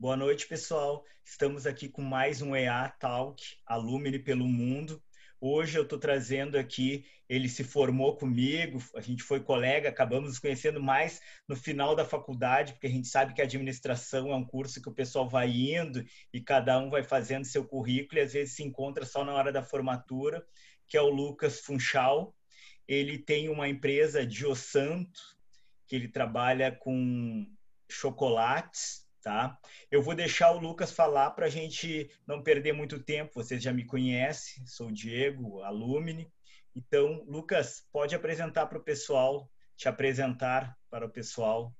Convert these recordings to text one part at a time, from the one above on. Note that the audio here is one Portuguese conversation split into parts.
Boa noite, pessoal. Estamos aqui com mais um EA Talk, Alumni pelo Mundo. Hoje eu estou trazendo aqui, ele se formou comigo, a gente foi colega, acabamos nos conhecendo mais no final da faculdade, porque a gente sabe que a administração é um curso que o pessoal vai indo e cada um vai fazendo seu currículo e às vezes se encontra só na hora da formatura, que é o Lucas Funchal. Ele tem uma empresa, Santo, que ele trabalha com chocolates, tá? Eu vou deixar o Lucas falar para a gente não perder muito tempo. Vocês já me conhecem, sou o Diego, alumni. Então, Lucas, pode apresentar para o pessoal, te apresentar para o pessoal.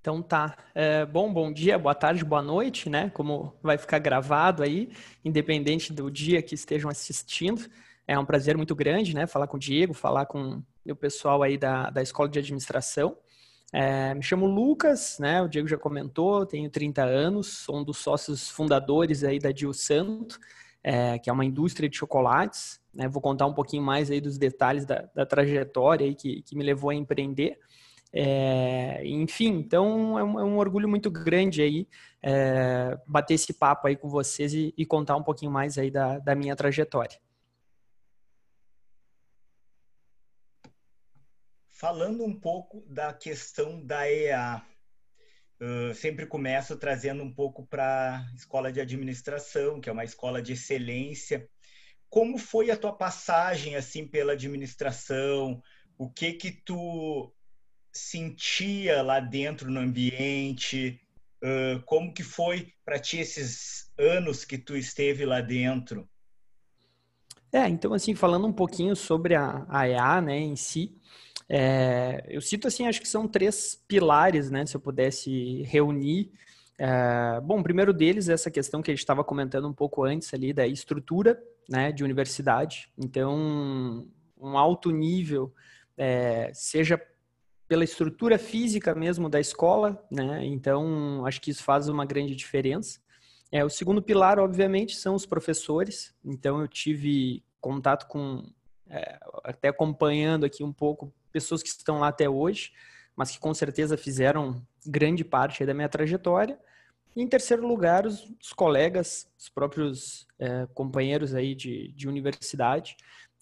Então tá. É, bom, bom dia, boa tarde, boa noite, né? Como vai ficar gravado aí, independente do dia que estejam assistindo. É um prazer muito grande, né? Falar com o Diego, falar com o pessoal aí da, da Escola de Administração. É, me chamo Lucas, né? O Diego já comentou, tenho 30 anos, sou um dos sócios fundadores aí da Dio Santo, é, que é uma indústria de chocolates. Né? Vou contar um pouquinho mais aí dos detalhes da, da trajetória aí que, que me levou a empreender. É, enfim, então é um, é um, orgulho muito grande aí é, bater esse papo aí com vocês e, e, contar um pouquinho mais aí da, da minha trajetória. Falando um pouco da questão da EA, uh, sempre começo trazendo um pouco para a escola de administração, que é uma escola de excelência. Como foi a tua passagem assim pela administração? O que que tu sentia lá dentro no ambiente? Uh, como que foi para ti esses anos que tu esteve lá dentro? É, então assim, falando um pouquinho sobre a, a EA, né, em si, é, eu cito assim, acho que são três pilares, né? Se eu pudesse reunir. É, bom, o primeiro deles é essa questão que a gente estava comentando um pouco antes ali da estrutura, né, de universidade. Então, um alto nível, é, seja pela estrutura física mesmo da escola, né? Então, acho que isso faz uma grande diferença. É, o segundo pilar, obviamente, são os professores. Então, eu tive contato com, é, até acompanhando aqui um pouco pessoas que estão lá até hoje, mas que com certeza fizeram grande parte da minha trajetória. E em terceiro lugar, os, os colegas, os próprios é, companheiros aí de, de universidade,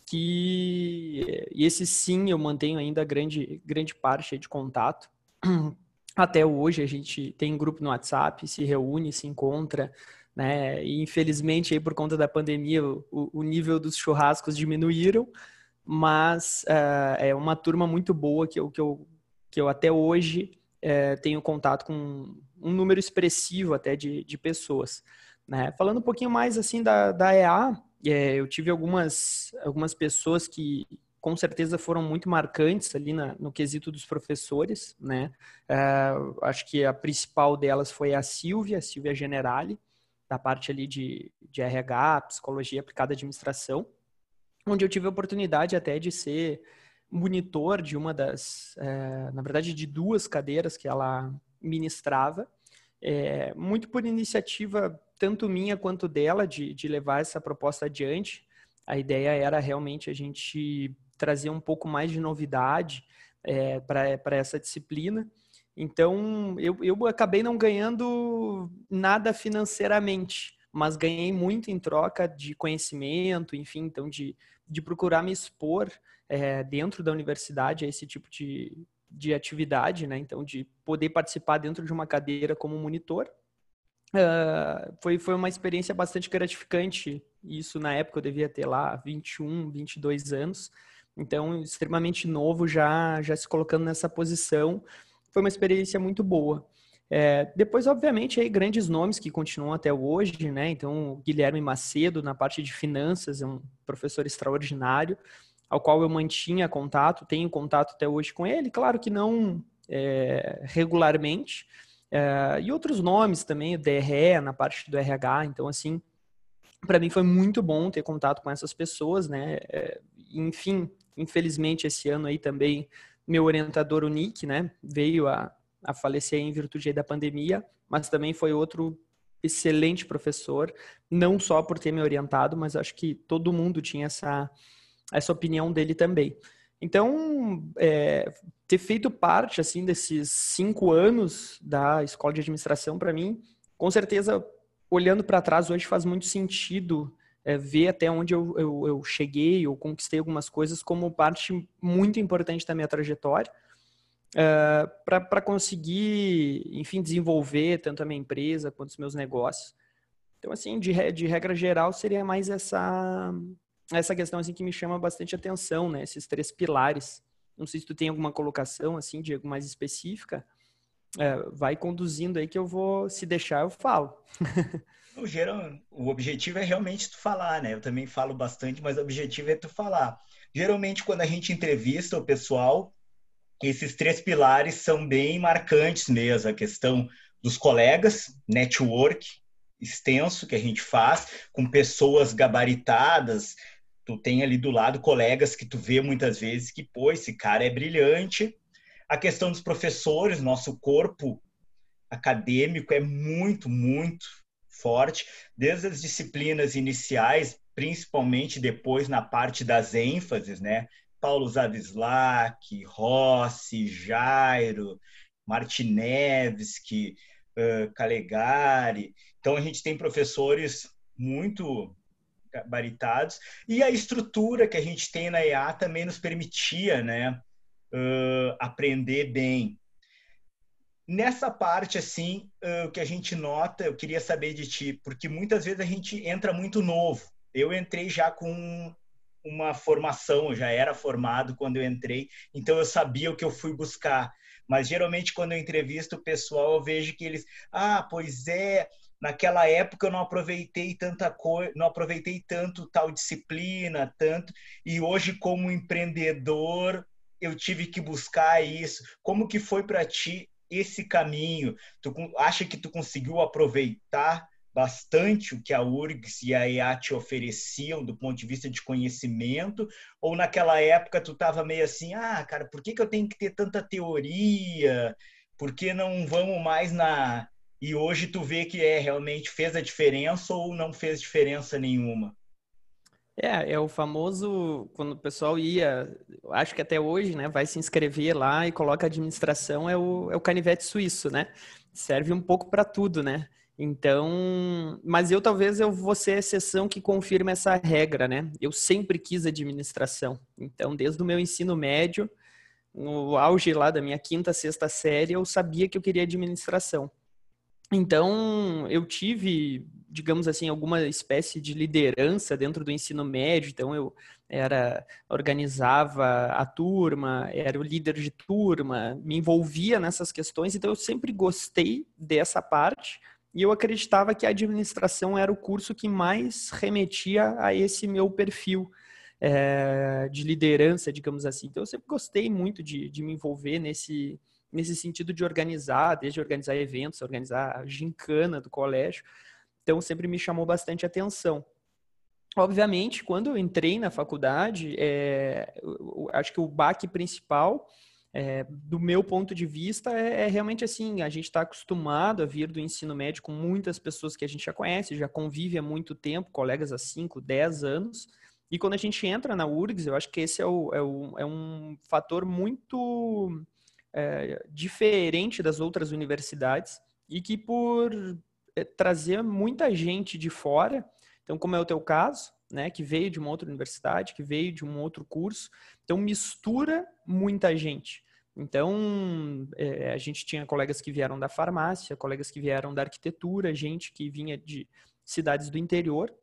que e esse sim eu mantenho ainda grande, grande parte de contato. Até hoje a gente tem grupo no WhatsApp, se reúne, se encontra, né? E infelizmente aí por conta da pandemia o, o nível dos churrascos diminuíram, mas uh, é uma turma muito boa que eu, que eu, que eu até hoje uh, tenho contato com um número expressivo até de, de pessoas. Né? Falando um pouquinho mais assim da, da EA, é, eu tive algumas, algumas pessoas que com certeza foram muito marcantes ali na, no quesito dos professores, né? Uh, acho que a principal delas foi a Silvia, a Silvia Generali, da parte ali de, de RH, Psicologia Aplicada à Administração onde eu tive a oportunidade até de ser monitor de uma das, é, na verdade, de duas cadeiras que ela ministrava, é, muito por iniciativa tanto minha quanto dela de, de levar essa proposta adiante. A ideia era realmente a gente trazer um pouco mais de novidade é, para essa disciplina. Então, eu, eu acabei não ganhando nada financeiramente, mas ganhei muito em troca de conhecimento, enfim, então de de procurar me expor é, dentro da universidade a esse tipo de, de atividade, né? Então, de poder participar dentro de uma cadeira como monitor. Uh, foi, foi uma experiência bastante gratificante. Isso na época eu devia ter lá 21, 22 anos. Então, extremamente novo, já, já se colocando nessa posição. Foi uma experiência muito boa. É, depois, obviamente, aí grandes nomes que continuam até hoje, né? Então, Guilherme Macedo, na parte de finanças, é um professor extraordinário, ao qual eu mantinha contato, tenho contato até hoje com ele, claro que não é, regularmente, é, e outros nomes também, o DRE, na parte do RH, então, assim, para mim foi muito bom ter contato com essas pessoas, né? É, enfim, infelizmente, esse ano aí também, meu orientador, o Nick, né, veio a a falecer em virtude da pandemia, mas também foi outro excelente professor, não só por ter me orientado, mas acho que todo mundo tinha essa, essa opinião dele também. Então, é, ter feito parte assim desses cinco anos da escola de administração para mim com certeza, olhando para trás hoje faz muito sentido é, ver até onde eu, eu, eu cheguei ou conquistei algumas coisas como parte muito importante da minha trajetória é, para conseguir, enfim, desenvolver tanto a minha empresa quanto os meus negócios. Então, assim, de, de regra geral, seria mais essa, essa questão assim que me chama bastante atenção, né? Esses três pilares. Não sei se tu tem alguma colocação, assim, Diego, mais específica. É, vai conduzindo aí que eu vou, se deixar, eu falo. O, geral, o objetivo é realmente tu falar, né? Eu também falo bastante, mas o objetivo é tu falar. Geralmente, quando a gente entrevista o pessoal, esses três pilares são bem marcantes mesmo. A questão dos colegas, network extenso que a gente faz, com pessoas gabaritadas. Tu tem ali do lado colegas que tu vê muitas vezes que, pô, esse cara é brilhante. A questão dos professores, nosso corpo acadêmico é muito, muito forte, desde as disciplinas iniciais, principalmente depois na parte das ênfases, né? Paulo Zavislak, Rossi, Jairo, Martinevski, uh, Calegari. Então a gente tem professores muito gabaritados e a estrutura que a gente tem na EA também nos permitia, né, uh, aprender bem. Nessa parte, assim, o que a gente nota, eu queria saber de ti, porque muitas vezes a gente entra muito novo. Eu entrei já com uma formação, eu já era formado quando eu entrei, então eu sabia o que eu fui buscar. Mas geralmente quando eu entrevisto o pessoal, eu vejo que eles, ah, pois é, naquela época eu não aproveitei tanta coisa, não aproveitei tanto tal disciplina, tanto, e hoje como empreendedor eu tive que buscar isso. Como que foi para ti esse caminho? Tu acha que tu conseguiu aproveitar bastante o que a URGS e a EA te ofereciam do ponto de vista de conhecimento? Ou naquela época tu estava meio assim, ah, cara, por que, que eu tenho que ter tanta teoria? Por que não vamos mais na... E hoje tu vê que é realmente fez a diferença ou não fez diferença nenhuma? É, é o famoso, quando o pessoal ia, acho que até hoje, né, vai se inscrever lá e coloca administração, é o, é o canivete suíço, né? Serve um pouco para tudo, né? Então, mas eu talvez eu vou ser a exceção que confirma essa regra, né? Eu sempre quis administração. Então, desde o meu ensino médio, no auge lá da minha quinta, sexta série, eu sabia que eu queria administração. Então, eu tive, digamos assim, alguma espécie de liderança dentro do ensino médio. Então, eu era organizava a turma, era o líder de turma, me envolvia nessas questões. Então, eu sempre gostei dessa parte e eu acreditava que a administração era o curso que mais remetia a esse meu perfil é, de liderança, digamos assim. Então, eu sempre gostei muito de, de me envolver nesse nesse sentido de organizar, desde organizar eventos, organizar a gincana do colégio. Então, sempre me chamou bastante atenção. Obviamente, quando eu entrei na faculdade, é, eu, acho que o baque principal, é, do meu ponto de vista, é, é realmente assim: a gente está acostumado a vir do ensino médio com muitas pessoas que a gente já conhece, já convive há muito tempo, colegas há 5, 10 anos. E quando a gente entra na URGS, eu acho que esse é, o, é, o, é um fator muito é, diferente das outras universidades e que por é, trazer muita gente de fora, então como é o teu caso, né, que veio de uma outra universidade, que veio de um outro curso, então mistura muita gente. Então, é, a gente tinha colegas que vieram da farmácia, colegas que vieram da arquitetura, gente que vinha de cidades do interior.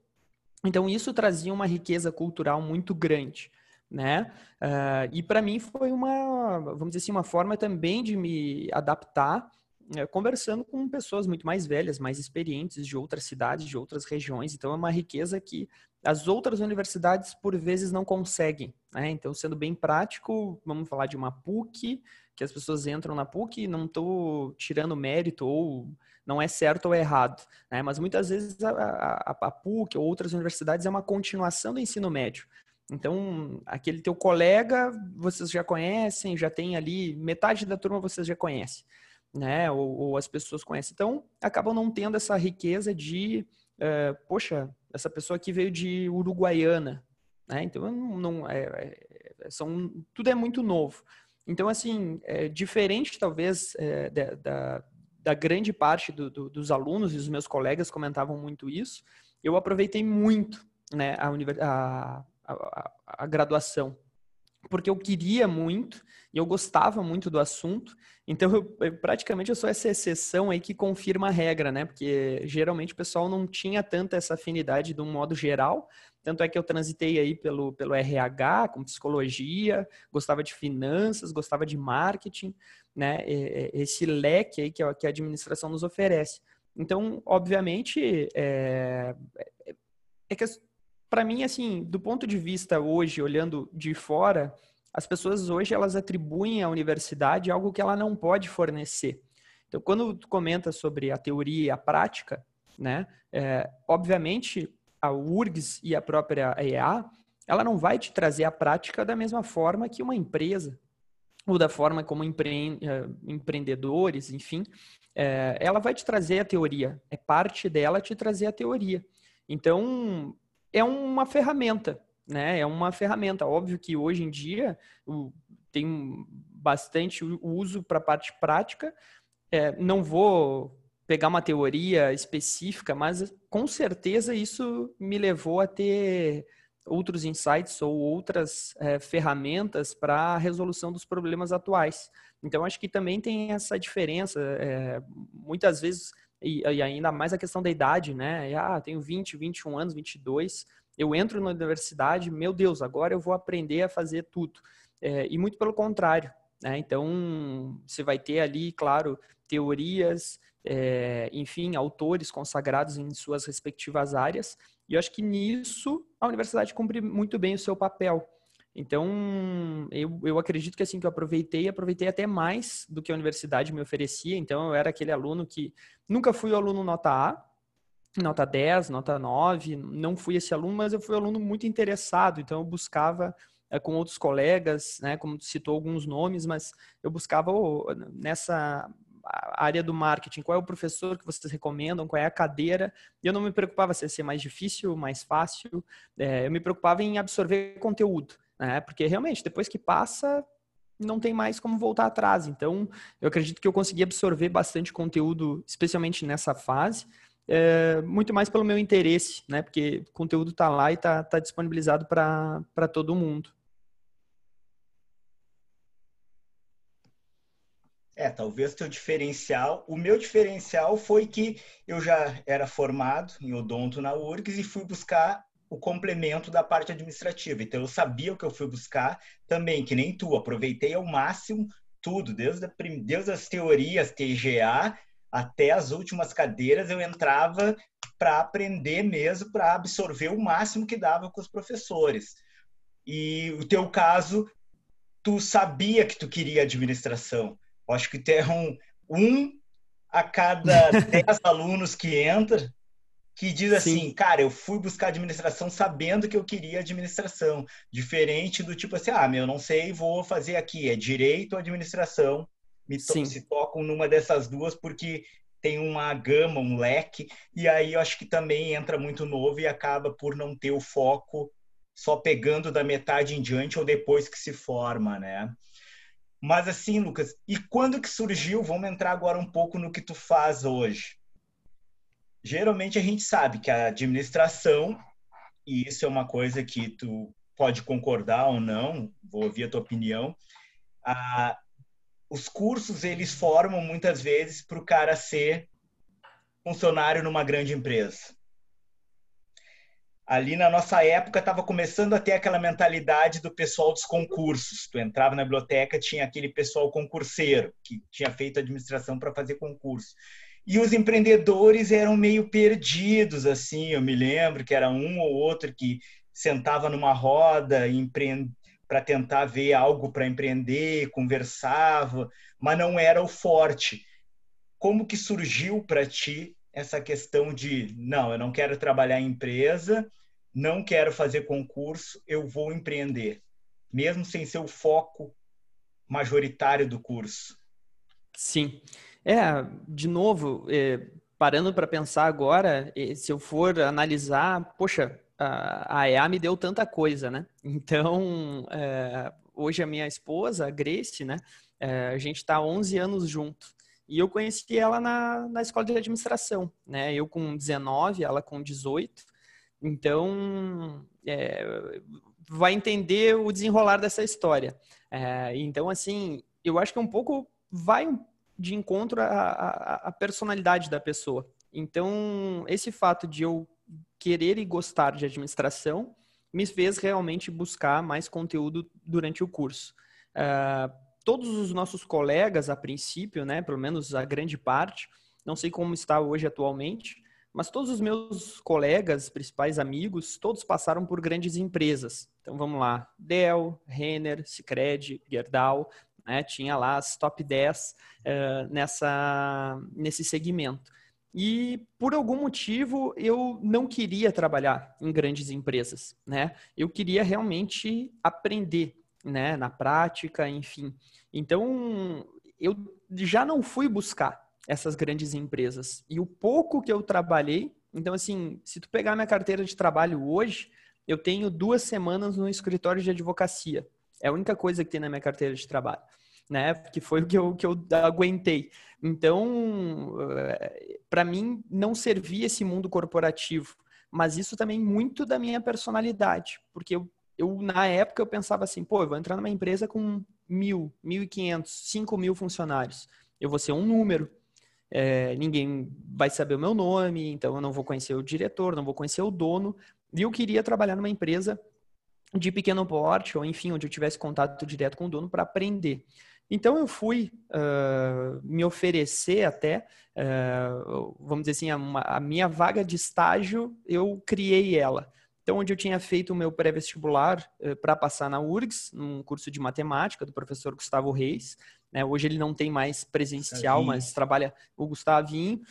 Então, isso trazia uma riqueza cultural muito grande né? Uh, e para mim foi uma, vamos dizer assim, uma forma também de me adaptar, conversando com pessoas muito mais velhas, mais experientes de outras cidades, de outras regiões. Então é uma riqueza que as outras universidades por vezes não conseguem. Né? Então, sendo bem prático, vamos falar de uma PUC, que as pessoas entram na PUC, não estou tirando mérito ou não é certo ou errado, né? mas muitas vezes a, a, a PUC ou outras universidades é uma continuação do ensino médio. Então, aquele teu colega, vocês já conhecem, já tem ali, metade da turma vocês já conhecem, né? Ou, ou as pessoas conhecem. Então, acabam não tendo essa riqueza de, uh, poxa, essa pessoa aqui veio de Uruguaiana, né? Então, não, é, é, são, tudo é muito novo. Então, assim, é diferente talvez é, da, da, da grande parte do, do, dos alunos e os meus colegas comentavam muito isso, eu aproveitei muito né, a, a, a, a graduação porque eu queria muito e eu gostava muito do assunto. Então, eu, eu, praticamente eu sou essa exceção aí que confirma a regra, né? Porque geralmente o pessoal não tinha tanta essa afinidade de um modo geral. Tanto é que eu transitei aí pelo, pelo RH, com psicologia, gostava de finanças, gostava de marketing, né? Esse leque aí que a, que a administração nos oferece. Então, obviamente, é, é, é que para mim, assim, do ponto de vista hoje, olhando de fora, as pessoas hoje elas atribuem à universidade algo que ela não pode fornecer. Então, quando tu comenta sobre a teoria e a prática, né, é, obviamente a URGS e a própria EA, ela não vai te trazer a prática da mesma forma que uma empresa, ou da forma como empre é, empreendedores, enfim, é, ela vai te trazer a teoria. É parte dela te trazer a teoria. Então, é uma ferramenta, né? É uma ferramenta. Óbvio que hoje em dia tem bastante uso para a parte prática. É, não vou pegar uma teoria específica, mas com certeza isso me levou a ter outros insights ou outras é, ferramentas para a resolução dos problemas atuais. Então, acho que também tem essa diferença. É, muitas vezes e, e, ainda mais a questão da idade, né? E, ah, tenho 20, 21 anos, 22, eu entro na universidade, meu Deus, agora eu vou aprender a fazer tudo. É, e muito pelo contrário, né? Então, você vai ter ali, claro, teorias, é, enfim, autores consagrados em suas respectivas áreas, e eu acho que nisso a universidade cumpre muito bem o seu papel. Então, eu, eu acredito que assim que eu aproveitei, aproveitei até mais do que a universidade me oferecia. Então, eu era aquele aluno que nunca fui o aluno nota A, nota 10, nota 9, não fui esse aluno, mas eu fui aluno muito interessado, então eu buscava é, com outros colegas, né, como citou alguns nomes, mas eu buscava oh, nessa área do marketing, qual é o professor que vocês recomendam, qual é a cadeira, eu não me preocupava se ia ser mais difícil, mais fácil, é, eu me preocupava em absorver conteúdo né? Porque realmente, depois que passa, não tem mais como voltar atrás. Então, eu acredito que eu consegui absorver bastante conteúdo, especialmente nessa fase, é, muito mais pelo meu interesse, né? Porque o conteúdo está lá e está tá disponibilizado para todo mundo. É, talvez teu diferencial. O meu diferencial foi que eu já era formado em odonto na URGS e fui buscar o complemento da parte administrativa. Então, eu sabia o que eu fui buscar também, que nem tu. Aproveitei ao máximo tudo, desde, a, desde as teorias TGA até as últimas cadeiras, eu entrava para aprender mesmo, para absorver o máximo que dava com os professores. E o teu caso, tu sabia que tu queria administração. Eu acho que tu é um, um a cada dez alunos que entra, que diz assim, Sim. cara, eu fui buscar administração sabendo que eu queria administração, diferente do tipo assim, ah, meu, não sei, vou fazer aqui, é direito ou administração, me to se tocam numa dessas duas porque tem uma gama, um leque, e aí eu acho que também entra muito novo e acaba por não ter o foco só pegando da metade em diante ou depois que se forma, né? Mas assim, Lucas, e quando que surgiu? Vamos entrar agora um pouco no que tu faz hoje geralmente a gente sabe que a administração, e isso é uma coisa que tu pode concordar ou não, vou ouvir a tua opinião, a, os cursos eles formam muitas vezes para o cara ser funcionário numa grande empresa. Ali na nossa época estava começando a ter aquela mentalidade do pessoal dos concursos. Tu entrava na biblioteca, tinha aquele pessoal concurseiro que tinha feito administração para fazer concurso. E os empreendedores eram meio perdidos, assim. Eu me lembro que era um ou outro que sentava numa roda para tentar ver algo para empreender, conversava, mas não era o forte. Como que surgiu para ti essa questão de não, eu não quero trabalhar em empresa, não quero fazer concurso, eu vou empreender, mesmo sem ser o foco majoritário do curso? Sim. É, de novo, é, parando para pensar agora, se eu for analisar, poxa, a, EA me deu tanta coisa, né? Então, é, hoje a minha esposa, a Grace, né? É, a gente está 11 anos junto. E eu conheci ela na, na escola de administração, né? Eu com 19, ela com 18. Então, vai entender o desenrolar dessa história. Então, assim, eu acho que um pouco vai de encontro à, à, personalidade da pessoa. Então, esse fato de eu querer e gostar de administração me fez realmente buscar mais conteúdo durante o curso. Uh, todos os nossos colegas, a princípio, né, pelo menos a grande parte, não sei como está hoje atualmente, mas todos os meus colegas, principais amigos, todos passaram por grandes empresas. Então vamos lá, Dell, Renner, Sicredi, Gerdau, né? Tinha lá as top 10 uh, eh, nessa, nesse segmento. E por algum motivo eu não queria trabalhar em grandes empresas, né? Eu queria realmente aprender, né? Na prática, enfim. Então eu já não fui buscar essas grandes empresas. E o pouco que eu trabalhei, então assim, se tu pegar minha carteira de trabalho hoje, eu tenho duas semanas no escritório de advocacia. É a única coisa que tem na minha carteira de trabalho, né? Que foi o que eu, que eu aguentei. Então, eh, para mim, não servia esse mundo corporativo. Mas isso também muito da minha personalidade. Porque eu, eu na época, eu pensava assim, pô, eu vou entrar numa empresa com mil, mil e quinhentos, cinco mil funcionários. Eu vou ser um número. É, ninguém vai saber o meu nome, então eu não vou conhecer o diretor, não vou conhecer o dono. E eu queria trabalhar numa empresa de pequeno porte, ou enfim, onde eu tivesse contato direto com o dono para aprender. Então eu fui uh, me oferecer até, uh, vamos dizer assim, a, uma, a, minha vaga de estágio, eu criei ela. Então, onde eu tinha feito o meu pré-vestibular uh, para passar na URGS, num curso de matemática do professor Gustavo Reis. Né? Hoje ele não tem mais presencial, Gustavinho. mas trabalha o Gustavinho.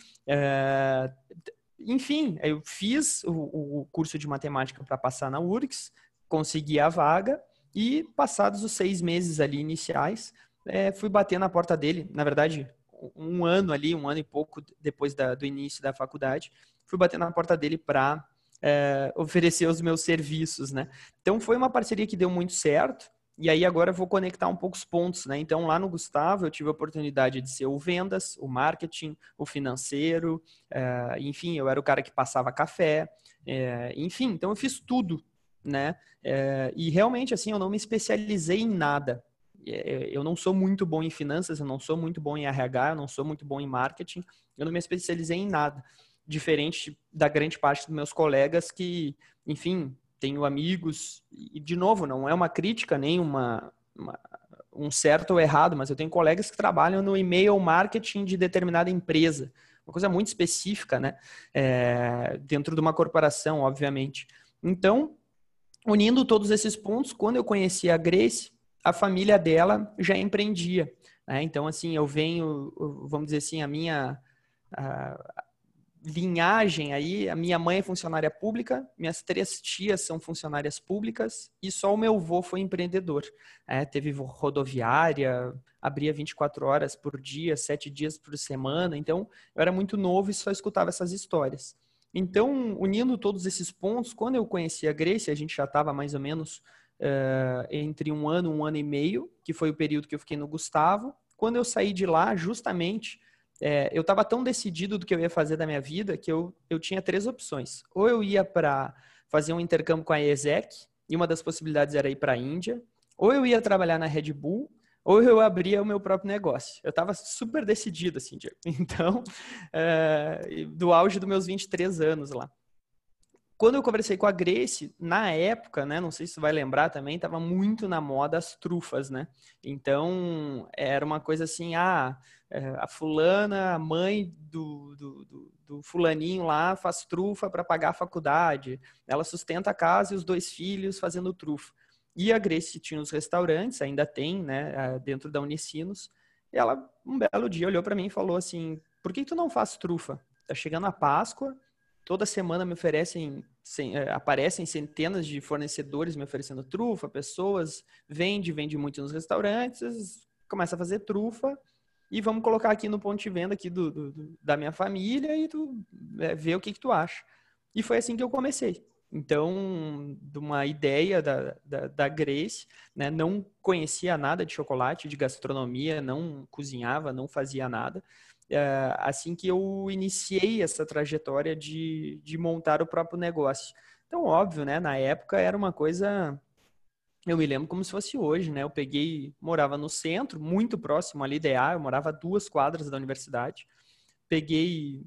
enfim, eu fiz o, o curso de matemática para passar na URGS, consegui a vaga e passados os seis meses ali iniciais, é, fui bater na porta dele. Na verdade, um ano ali, um ano e pouco depois da, do início da faculdade, fui bater na porta dele para é, oferecer os meus serviços, né? Então foi uma parceria que deu muito certo. E aí agora eu vou conectar um pouco os pontos, né? Então lá no Gustavo eu tive a oportunidade de ser o vendas, o marketing, o financeiro, é, enfim, eu era o cara que passava café, é, enfim, então eu fiz tudo né? É, e realmente, assim, eu não me especializei em nada. É, eu não sou muito bom em finanças, eu não sou muito bom em RH, eu não sou muito bom em marketing, eu não me especializei em nada. Diferente da grande parte dos meus colegas que, enfim, tenho amigos, e de novo, não é uma crítica nem uma, uma um certo ou errado, mas eu tenho colegas que trabalham no e-mail marketing de determinada empresa, uma coisa muito específica, né? É, dentro de uma corporação, obviamente. Então, unindo todos esses pontos, quando eu conheci a Grace, a família dela já empreendia. Né? Então, assim, eu venho, vamos dizer assim, a minha a linhagem aí, a minha mãe é funcionária pública, minhas três tias são funcionárias públicas e só o meu avô foi empreendedor. É, teve rodoviária, abria 24 horas por dia, sete dias por semana. Então, eu era muito novo e só escutava essas histórias. Então, unindo todos esses pontos, quando eu conheci a Grace, a gente já estava mais ou menos uh, entre um ano, um ano e meio, que foi o período que eu fiquei no Gustavo. Quando eu saí de lá, justamente, é, eu estava tão decidido do que eu ia fazer da minha vida que eu, eu tinha três opções. Ou eu ia para fazer um intercâmbio com a ESEC, e uma das possibilidades era ir para a Índia, ou eu ia trabalhar na Red Bull, ou eu abria o meu próprio negócio. Eu estava super decidido, assim, Diego. Então, é, do auge dos meus 23 anos lá. Quando eu conversei com a Grace, na época, né, não sei se você vai lembrar também, estava muito na moda as trufas, né? Então, era uma coisa assim, ah, é, a fulana, a mãe do, do, do, do fulaninho lá faz trufa para pagar a faculdade, ela sustenta a casa e os dois filhos fazendo trufa. E a Grace tinha os restaurantes, ainda tem, né, dentro da Unicinos. E ela, um belo dia, olhou para mim e falou assim: por que tu não faz trufa? Tá chegando a Páscoa, toda semana me oferecem, é, aparecem centenas de fornecedores me oferecendo trufa, pessoas, vende, vende muito nos restaurantes, começa a fazer trufa e vamos colocar aqui no ponto de venda aqui do, do da minha família e tu é, vê o que, que tu acha. E foi assim que eu comecei. Então, de uma ideia da, da, da Grace, né? não conhecia nada de chocolate, de gastronomia, não cozinhava, não fazia nada. É, assim que eu iniciei essa trajetória de, de montar o próprio negócio. Então, óbvio, né? Na época era uma coisa eu me lembro como se fosse hoje, né? Eu peguei, morava no centro, muito próximo ali da EA, eu morava a duas quadras da universidade. Peguei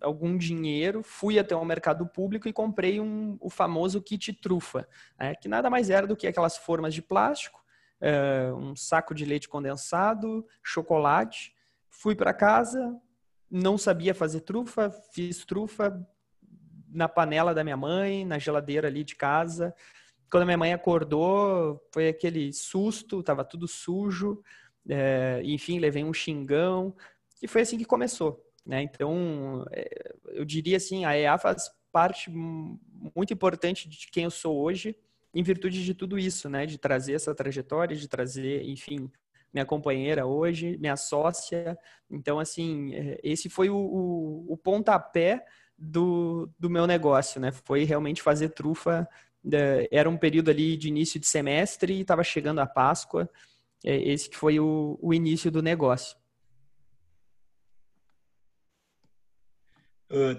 algum dinheiro, fui até o mercado público e comprei um, o famoso kit trufa, né? que nada mais era do que aquelas formas de plástico, uh, um saco de leite condensado, chocolate. Fui para casa, não sabia fazer trufa, fiz trufa na panela da minha mãe, na geladeira ali de casa quando minha mãe acordou, foi aquele susto, tava tudo sujo, é, enfim, levei um xingão, e foi assim que começou. Né? Então, é, eu diria assim, a EA faz parte muito importante de quem eu sou hoje, em virtude de tudo isso, né? De trazer essa trajetória, de trazer, enfim, minha companheira hoje, minha sócia. Então, assim, é, esse foi o, o, o pontapé do, do meu negócio, né? Foi realmente fazer trufa era um período ali de início de semestre estava chegando a Páscoa. É, esse que foi o, o início do negócio.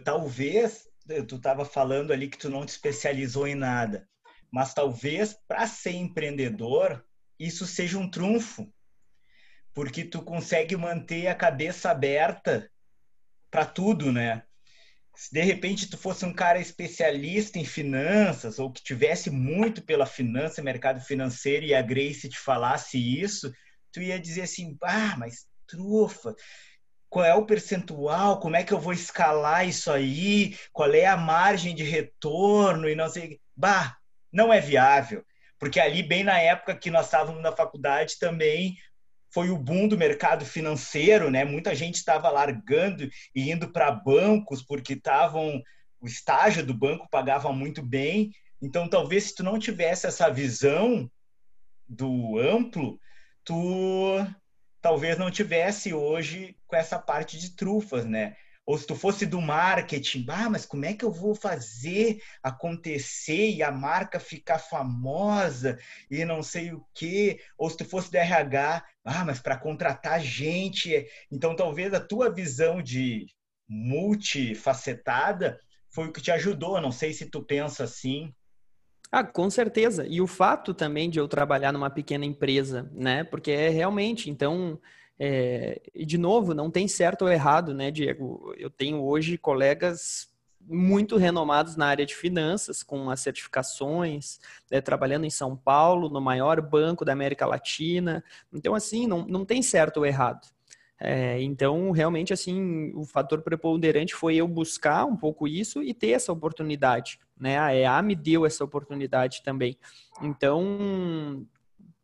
Talvez, tu estava falando ali que tu não te especializou em nada, mas talvez para ser empreendedor isso seja um trunfo, porque tu consegue manter a cabeça aberta para tudo, né? se de repente tu fosse um cara especialista em finanças ou que tivesse muito pela finança, mercado financeiro e a Grace te falasse isso, tu ia dizer assim, ah, mas trufa, qual é o percentual, como é que eu vou escalar isso aí, qual é a margem de retorno e não sei, bah, não é viável. Porque ali, bem na época que nós estávamos na faculdade, também foi o boom do mercado financeiro, né? Muita gente estava largando e indo para bancos porque estavam o estágio do banco pagava muito bem. Então, talvez se tu não tivesse essa visão do amplo, tu talvez não tivesse hoje com essa parte de trufas, né? Ou se tu fosse do marketing, ah, mas como é que eu vou fazer acontecer e a marca ficar famosa e não sei o quê? Ou se tu fosse do RH, ah, mas para contratar gente. É, então talvez a tua visão de multifacetada foi o que te ajudou. Não sei se tu pensa assim. Ah, com certeza. E o fato também de eu trabalhar numa pequena empresa, né? Porque é realmente, então, é, e de novo, não tem certo ou errado, né, Diego? Eu tenho hoje colegas muito renomados na área de finanças, com as certificações, né, trabalhando em São Paulo, no maior banco da América Latina. Então, assim, não, não tem certo ou errado. É, então, realmente, assim, o fator preponderante foi eu buscar um pouco isso e ter essa oportunidade. Né? A EA me deu essa oportunidade também. Então,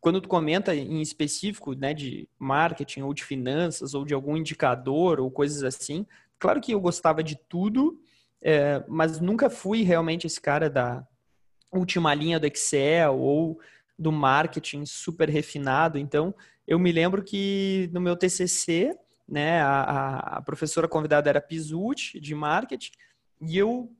quando tu comenta em específico, né, de marketing ou de finanças ou de algum indicador ou coisas assim, claro que eu gostava de tudo, é, mas nunca fui realmente esse cara da última linha do Excel ou do marketing super refinado. Então, eu me lembro que no meu TCC, né, a, a professora convidada era Pizzuti, de marketing, e eu,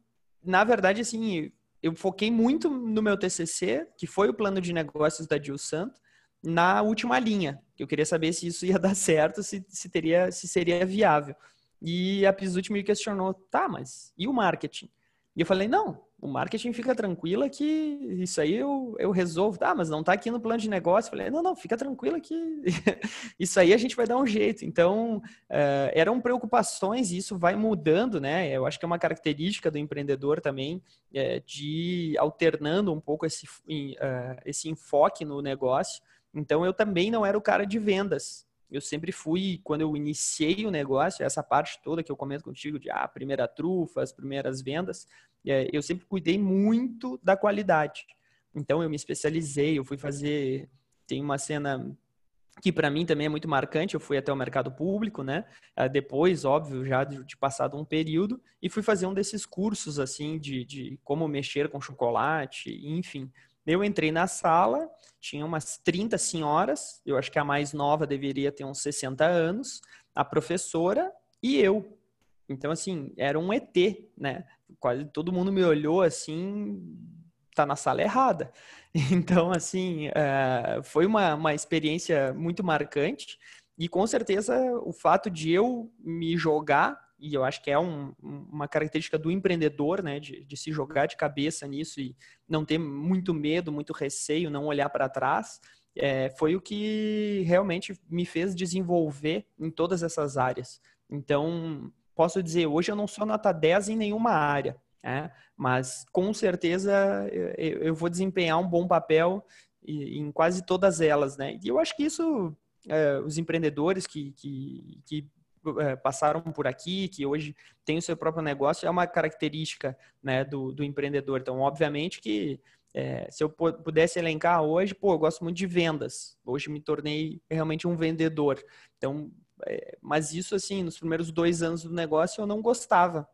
na verdade, assim, eu foquei muito no meu TCC, que foi o plano de negócios da Dil Santo, na última linha. Eu queria saber se isso ia dar certo, se, se teria, se seria viável. E a Pizut me questionou, tá, mas e o marketing? E eu falei, não, o marketing fica tranquila que isso aí eu, eu resolvo. Ah, mas não está aqui no plano de negócio. Falei, não, não, fica tranquila que isso aí a gente vai dar um jeito. Então, uh, eram preocupações e isso vai mudando, né? Eu acho que é uma característica do empreendedor também, é, de alternando um pouco esse, uh, esse enfoque no negócio. Então, eu também não era o cara de vendas eu sempre fui, quando eu iniciei o negócio, essa parte toda que eu comento contigo de ah, primeira trufa, as primeiras vendas, é, eu sempre cuidei muito da qualidade. Então eu me especializei, eu fui fazer, tem uma cena que para mim também é muito marcante, eu fui até o mercado público, né? Ah, depois, óbvio, já de, passado um período, e fui fazer um desses cursos, assim, de, de como mexer com chocolate, enfim. Eu entrei na sala, tinha umas 30 senhoras, eu acho que a mais nova deveria ter uns 60 anos, a professora e eu. Então, assim, era um ET, né? Quase todo mundo me olhou assim, tá na sala errada. Então, assim, é, foi uma, uma experiência muito marcante. E com certeza o fato de eu me jogar, e eu acho que é um, uma característica do empreendedor, né, de, de, se jogar de cabeça nisso e não ter muito medo, muito receio, não olhar para trás, é, foi o que realmente me fez desenvolver em todas essas áreas. Então, posso dizer, hoje eu não sou nota 10 em nenhuma área, né? mas com certeza eu, eu vou desempenhar um bom papel em quase todas elas. Né? E eu acho que isso, é, os empreendedores que, que, que passaram por aqui, que hoje têm o seu próprio negócio, é uma característica né, do, do empreendedor. Então, obviamente que é, se eu pudesse elencar hoje, pô, eu gosto muito de vendas. Hoje me tornei realmente um vendedor. Então, é, mas isso, assim, nos primeiros dois anos do negócio eu não gostava.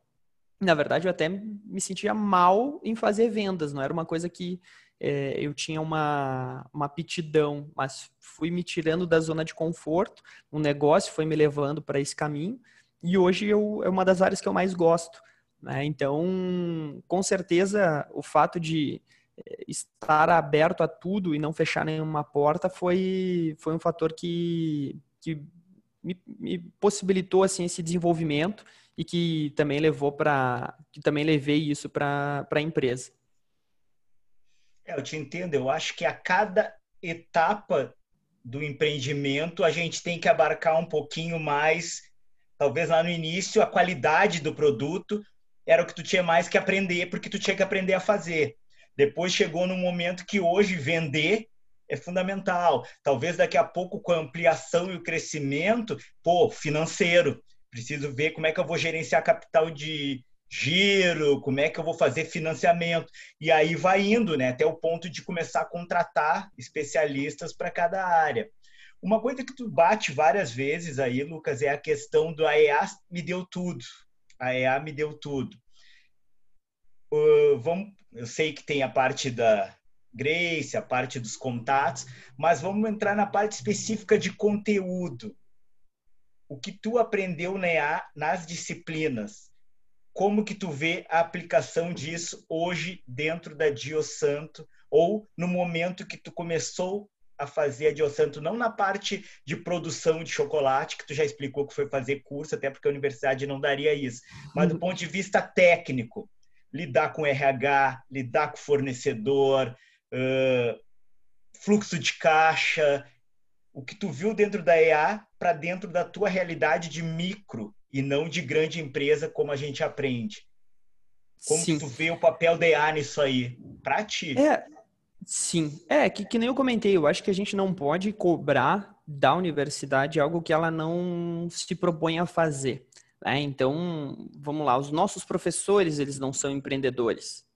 Na verdade, eu até me sentia mal em fazer vendas. Não era uma coisa que é, eu tinha uma, uma aptidão, mas fui me tirando da zona de conforto. O negócio foi me levando para esse caminho. E hoje eu, é uma das áreas que eu mais gosto. Né? Então, com certeza, o fato de estar aberto a tudo e não fechar nenhuma porta foi, foi um fator que, que me, me possibilitou assim esse desenvolvimento e que também levou para que também levei isso para a empresa. É, eu te entendo. Eu acho que a cada etapa do empreendimento a gente tem que abarcar um pouquinho mais. Talvez lá no início a qualidade do produto era o que tu tinha mais que aprender, porque tu tinha que aprender a fazer. Depois chegou num momento que hoje vender é fundamental. Talvez daqui a pouco, com a ampliação e o crescimento, pô, financeiro. Preciso ver como é que eu vou gerenciar capital de giro, como é que eu vou fazer financiamento. E aí vai indo, né, até o ponto de começar a contratar especialistas para cada área. Uma coisa que tu bate várias vezes aí, Lucas, é a questão do AEA me deu tudo. A EA me deu tudo. Uh, vamos eu sei que tem a parte da Grace, a parte dos contatos, mas vamos entrar na parte específica de conteúdo. O que tu aprendeu na EA, nas disciplinas, como que tu vê a aplicação disso hoje dentro da Diosanto ou no momento que tu começou a fazer a Diosanto, não na parte de produção de chocolate, que tu já explicou que foi fazer curso, até porque a universidade não daria isso, mas do uhum. ponto de vista técnico, lidar com RH, lidar com fornecedor, uh, fluxo de caixa, o que tu viu dentro da EA para dentro da tua realidade de micro e não de grande empresa como a gente aprende. Como sim. tu vê o papel da EA nisso aí? Para ti. É, sim. É, que, que nem eu comentei, eu acho que a gente não pode cobrar da universidade algo que ela não se propõe a fazer. Né? Então, vamos lá, os nossos professores, eles não são empreendedores.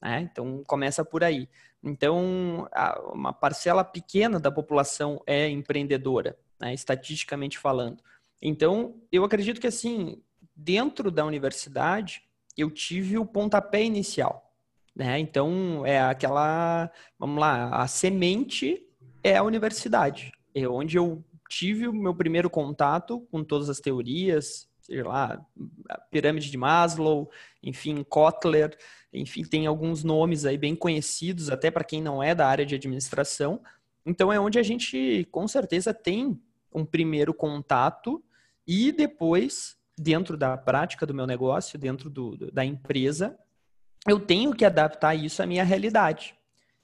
Né? Então, começa por aí. Então, uma parcela pequena da população é empreendedora, né? estatisticamente falando. Então, eu acredito que, assim, dentro da universidade, eu tive o pontapé inicial. Né? Então, é aquela, vamos lá, a semente é a universidade. É onde eu tive o meu primeiro contato com todas as teorias, seja lá, pirâmide de Maslow, enfim, Kotler, enfim, tem alguns nomes aí bem conhecidos, até para quem não é da área de administração. Então é onde a gente, com certeza, tem um primeiro contato e depois, dentro da prática do meu negócio, dentro do, da empresa, eu tenho que adaptar isso à minha realidade.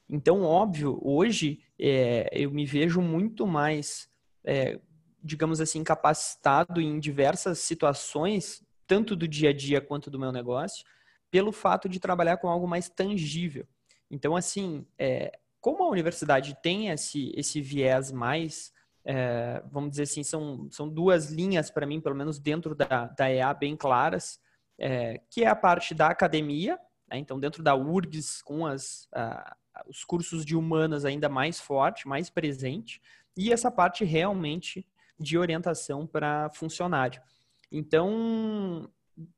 Então, óbvio, hoje é, eu me vejo muito mais é, digamos assim, capacitado em diversas situações, tanto do dia a dia quanto do meu negócio, pelo fato de trabalhar com algo mais tangível. Então, assim, é, como a universidade tem esse, esse viés mais, é, vamos dizer assim, são, são duas linhas para mim, pelo menos dentro da, da EA, bem claras, é, que é a parte da academia, né? então dentro da URGS, com as, os cursos de humanas ainda mais forte, mais presente, e essa parte realmente de orientação para funcionário. Então,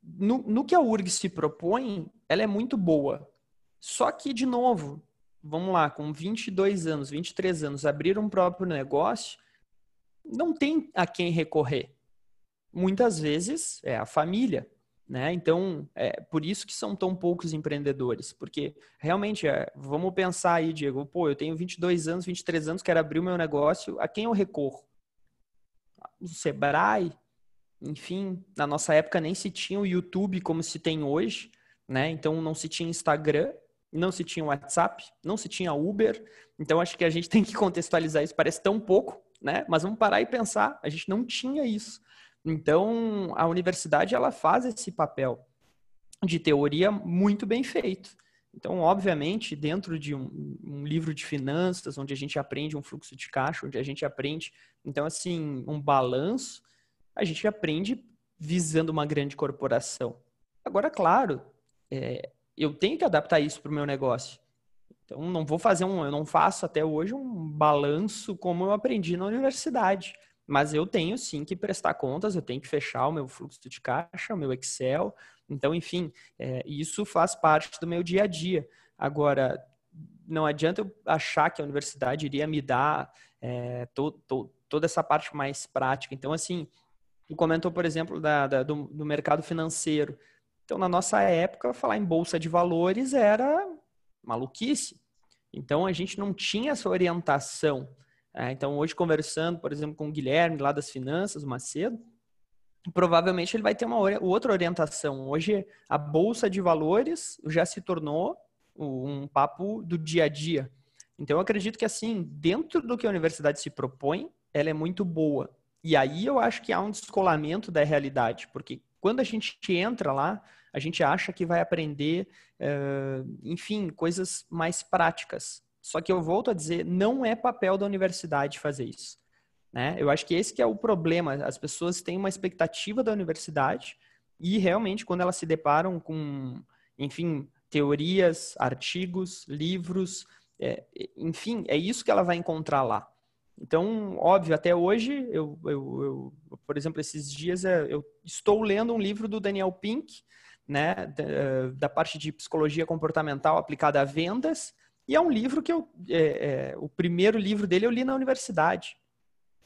no, no, que a URG se propõe, ela é muito boa. Só que, de novo, vamos lá, com 22 anos, 23 anos, abrir um próprio negócio, não tem a quem recorrer. Muitas vezes é a família. Né? Então, é por isso que são tão poucos empreendedores, porque realmente, é, vamos pensar aí, Diego, pô, eu tenho 22 anos, 23 anos, quero abrir o meu negócio, a quem eu recorro? O Sebrae, enfim, na nossa época nem se tinha o YouTube como se tem hoje, né? Então não se tinha Instagram, não se tinha WhatsApp, não se tinha Uber. Então acho que a gente tem que contextualizar isso, parece tão pouco, né? Mas vamos parar e pensar, a gente não tinha isso. Então, a universidade ela faz esse papel de teoria muito bem feito. Então, obviamente, dentro de um, um, livro de finanças, onde a gente aprende um fluxo de caixa, onde a gente aprende, então, assim, um balanço, a gente aprende visando uma grande corporação. Agora, claro, é, eu tenho que adaptar isso para o meu negócio. Então, não vou fazer um, eu não faço até hoje um balanço como eu aprendi na universidade. Mas eu tenho sim que prestar contas, eu tenho que fechar o meu fluxo de caixa, o meu Excel. Então, enfim, é, isso faz parte do meu dia a dia. Agora, não adianta eu achar que a universidade iria me dar é, to, to, toda essa parte mais prática. Então, assim, tu comentou, por exemplo, da, da do, do mercado financeiro. Então, na nossa época, falar em bolsa de valores era maluquice. Então, a gente não tinha essa orientação. É, então, hoje, conversando, por exemplo, com o Guilherme, lá das finanças, o Macedo, provavelmente ele vai ter uma outra orientação. Hoje, a bolsa de valores já se tornou um papo do dia a dia. Então, eu acredito que, assim, dentro do que a universidade se propõe, ela é muito boa. E aí eu acho que há um descolamento da realidade, porque quando a gente entra lá, a gente acha que vai aprender, uh, enfim, coisas mais práticas. Só que eu volto a dizer, não é papel da universidade fazer isso. Né? Eu acho que esse que é o problema. As pessoas têm uma expectativa da universidade e realmente quando elas se deparam com, enfim, teorias, artigos, livros, é, enfim, é isso que ela vai encontrar lá. Então, óbvio, até hoje, eu, eu, eu, por exemplo, esses dias é, eu estou lendo um livro do Daniel Pink, né, da, da parte de psicologia comportamental aplicada a vendas, e é um livro que eu. É, é, o primeiro livro dele eu li na universidade,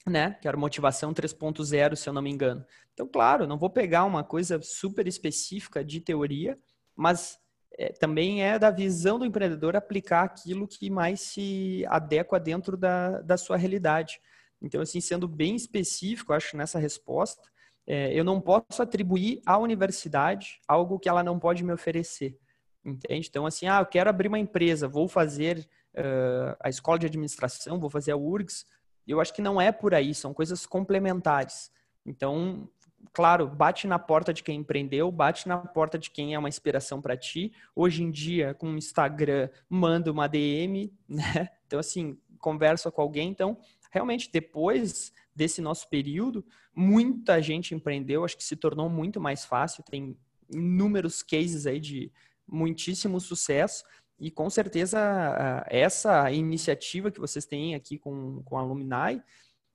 né? Que era Motivação 3.0, se eu não me engano. Então, claro, não vou pegar uma coisa super específica de teoria, mas é, também é da visão do empreendedor aplicar aquilo que mais se adequa dentro da, da sua realidade. Então, assim, sendo bem específico, acho, nessa resposta, é, eu não posso atribuir à universidade algo que ela não pode me oferecer. Entende? Então, assim, ah, eu quero abrir uma empresa, vou fazer uh, a escola de administração, vou fazer a URGS. Eu acho que não é por aí, são coisas complementares. Então, claro, bate na porta de quem empreendeu, bate na porta de quem é uma inspiração para ti. Hoje em dia, com o Instagram, manda uma DM, né? Então, assim, conversa com alguém. Então, realmente, depois desse nosso período, muita gente empreendeu, acho que se tornou muito mais fácil. Tem inúmeros cases aí de muitíssimo sucesso e com certeza essa iniciativa que vocês têm aqui com, com a Alumni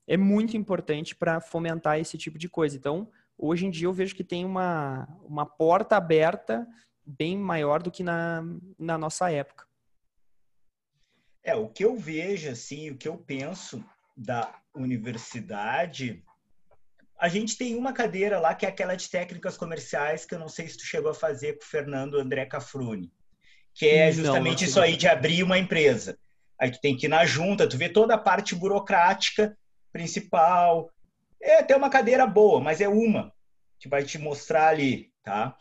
é muito importante para fomentar esse tipo de coisa. Então, hoje em dia eu vejo que tem uma, uma porta aberta bem maior do que na, na nossa época. É, o que eu vejo, assim, o que eu penso da universidade a gente tem uma cadeira lá que é aquela de técnicas comerciais que eu não sei se tu chegou a fazer com o Fernando André Cafrune, que é justamente não, não isso aí de abrir uma empresa. Aí tu tem que ir na junta, tu vê toda a parte burocrática principal. É até uma cadeira boa, mas é uma que vai te mostrar ali, tá?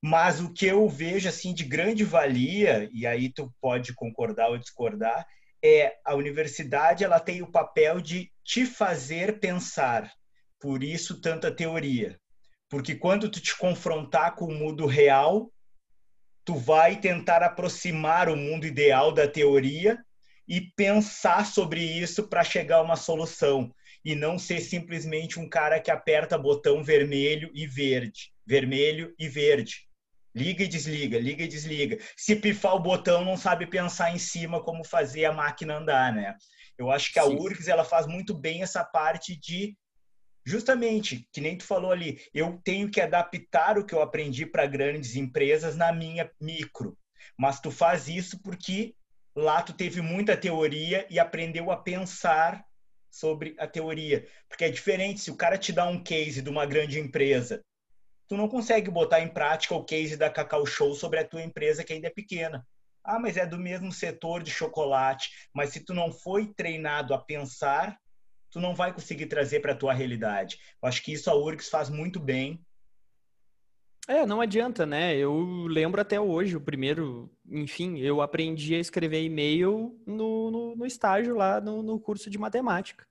Mas o que eu vejo assim de grande valia, e aí tu pode concordar ou discordar, é a universidade ela tem o papel de te fazer pensar, por isso tanta teoria. Porque quando tu te confrontar com o mundo real, tu vai tentar aproximar o mundo ideal da teoria e pensar sobre isso para chegar a uma solução e não ser simplesmente um cara que aperta botão vermelho e verde, vermelho e verde. Liga e desliga, liga e desliga. Se pifar o botão, não sabe pensar em cima como fazer a máquina andar, né? Eu acho que a Sim. URGS ela faz muito bem essa parte de justamente, que nem tu falou ali, eu tenho que adaptar o que eu aprendi para grandes empresas na minha micro. Mas tu faz isso porque lá tu teve muita teoria e aprendeu a pensar sobre a teoria. Porque é diferente, se o cara te dá um case de uma grande empresa tu não consegue botar em prática o case da Cacau Show sobre a tua empresa que ainda é pequena. Ah, mas é do mesmo setor de chocolate. Mas se tu não foi treinado a pensar, tu não vai conseguir trazer para a tua realidade. Eu acho que isso a URGS faz muito bem. É, não adianta, né? Eu lembro até hoje, o primeiro, enfim, eu aprendi a escrever e-mail no, no, no estágio lá no, no, curso de matemática.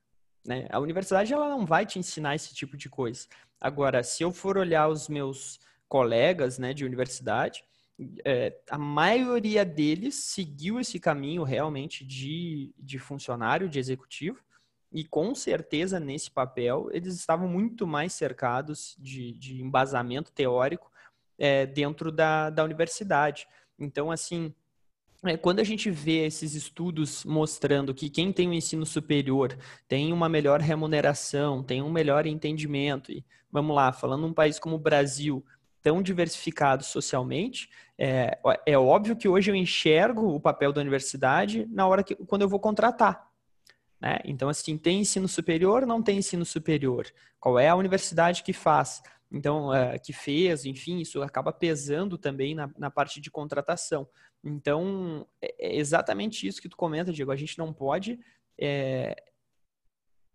Né? A universidade ela não vai te ensinar esse tipo de coisa. Agora, se eu for olhar os meus colegas né, de universidade, é, a maioria deles seguiu esse caminho realmente de, de funcionário, de executivo, e com certeza, nesse papel, eles estavam muito mais cercados de, de embasamento teórico é, dentro da, da universidade. Então, assim, é, quando a gente vê esses estudos mostrando que quem tem o um ensino superior tem uma melhor remuneração, tem um melhor entendimento, e vamos lá, falando um país como o Brasil, tão diversificado socialmente, é, é óbvio que hoje eu enxergo o papel da universidade na hora que quando eu vou contratar. Né? Então, assim, tem ensino superior, não tem ensino superior? Qual é a universidade que faz? Então, é, que fez, enfim, isso acaba pesando também na, na parte de contratação. Então, é, é exatamente isso que tu comenta, Diego. A gente não pode é,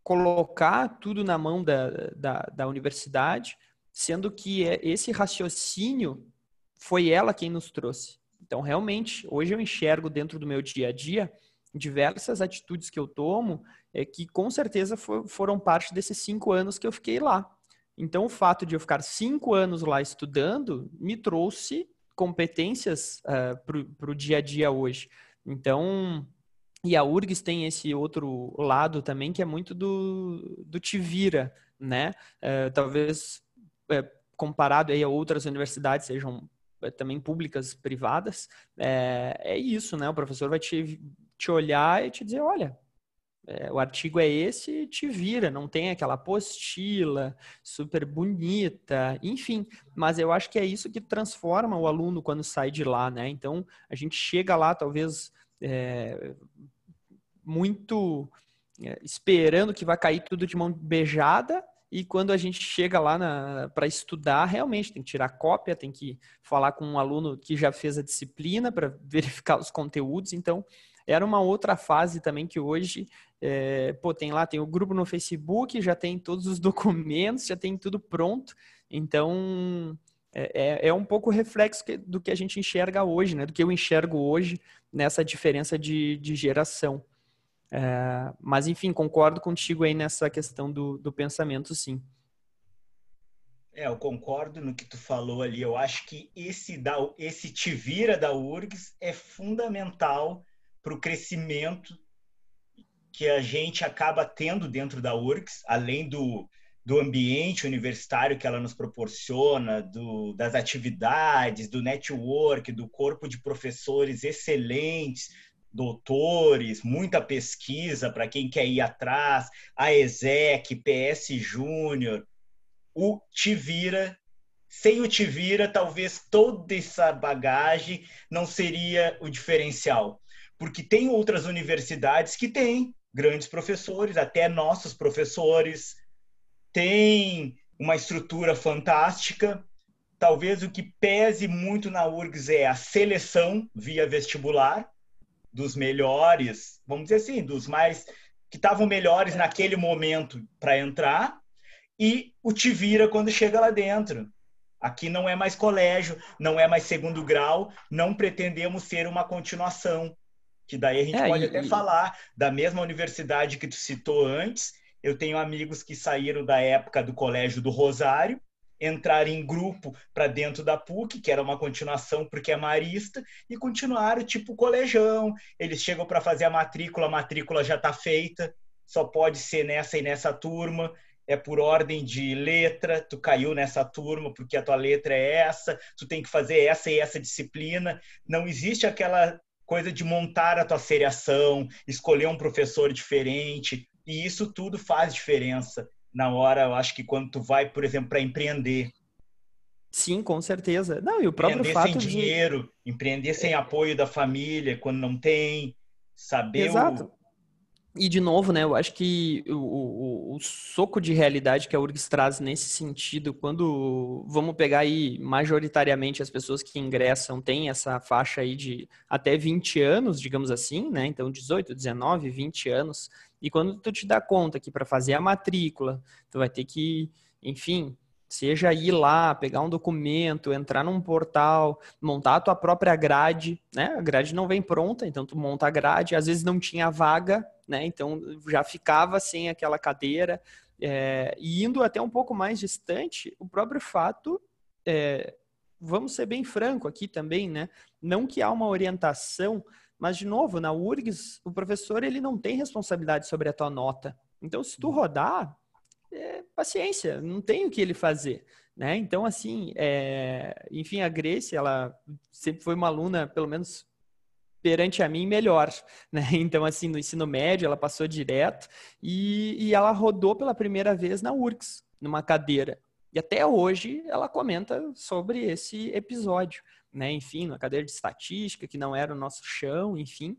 colocar tudo na mão da, da, da universidade, sendo que é, esse raciocínio foi ela quem nos trouxe. Então, realmente, hoje eu enxergo dentro do meu dia a dia diversas atitudes que eu tomo é que com certeza for, foram parte desses cinco anos que eu fiquei lá. Então, o fato de eu ficar cinco anos lá estudando me trouxe competências uh, para o dia a dia hoje. Então, e a URGS tem esse outro lado também que é muito do, do te vira, né? Uh, talvez uh, comparado aí a outras universidades, sejam também públicas, privadas, é, é isso, né? O professor vai te te olhar e te dizer, olha, é, o artigo é esse, te vira, não tem aquela apostila super bonita, enfim. Mas eu acho que é isso que transforma o aluno quando sai de lá, né? Então a gente chega lá, talvez é, muito esperando que vai cair tudo de mão beijada. E quando a gente chega lá para estudar, realmente tem que tirar cópia, tem que falar com um aluno que já fez a disciplina para verificar os conteúdos. Então, era uma outra fase também que hoje, é, pô, tem lá, tem o grupo no Facebook, já tem todos os documentos, já tem tudo pronto. Então, é, é, é um pouco reflexo do que a gente enxerga hoje, né? Do que eu enxergo hoje nessa diferença de, de geração. É, mas, enfim, concordo contigo aí nessa questão do, do pensamento, sim. É, eu concordo no que tu falou ali. Eu acho que esse, da, esse te vira da URGS é fundamental para o crescimento que a gente acaba tendo dentro da URGS, além do, do ambiente universitário que ela nos proporciona, do, das atividades, do network, do corpo de professores excelentes, doutores, muita pesquisa para quem quer ir atrás, a ESEC, PS Júnior, o Tivira. Sem o Tivira, talvez toda essa bagagem não seria o diferencial porque tem outras universidades que têm grandes professores, até nossos professores, tem uma estrutura fantástica. Talvez o que pese muito na URGS é a seleção via vestibular dos melhores, vamos dizer assim, dos mais que estavam melhores naquele momento para entrar e o te vira quando chega lá dentro. Aqui não é mais colégio, não é mais segundo grau, não pretendemos ser uma continuação que daí a gente é, pode e, até e... falar da mesma universidade que tu citou antes. Eu tenho amigos que saíram da época do Colégio do Rosário, entraram em grupo para dentro da PUC, que era uma continuação porque é marista, e continuaram tipo colegião. Eles chegam para fazer a matrícula, a matrícula já está feita, só pode ser nessa e nessa turma. É por ordem de letra, tu caiu nessa turma porque a tua letra é essa, tu tem que fazer essa e essa disciplina. Não existe aquela coisa de montar a tua seriação, escolher um professor diferente, e isso tudo faz diferença na hora, eu acho que quando tu vai, por exemplo, para empreender. Sim, com certeza. Não, e o próprio empreender fato sem de... dinheiro, empreender sem é. apoio da família quando não tem, saber Exato. O... e, de novo, né, eu acho que o, o, o, soco de realidade que a URGS traz nesse sentido, quando vamos pegar aí majoritariamente as pessoas que ingressam têm essa faixa aí de até 20 anos, digamos assim, né? Então 18, 19, 20 anos. E quando tu te dá conta que para fazer a matrícula, tu vai ter que, enfim, Seja ir lá, pegar um documento, entrar num portal, montar a tua própria grade, né? A grade não vem pronta, então tu monta a grade, às vezes não tinha vaga, né? Então já ficava sem aquela cadeira. É, e indo até um pouco mais distante, o próprio fato, é, vamos ser bem franco aqui também, né? Não que há uma orientação, mas de novo, na URGS, o professor ele não tem responsabilidade sobre a tua nota. Então, se tu uhum. rodar, é, paciência, não tem o que ele fazer. Né? Então, assim, é... enfim, a Grace, ela sempre foi uma aluna, pelo menos perante a mim, melhor. Né? Então, assim, no ensino médio, ela passou direto e, e ela rodou pela primeira vez na URCS, numa cadeira. E até hoje ela comenta sobre esse episódio, né? Enfim, na cadeira de estatística, que não era o nosso chão, enfim,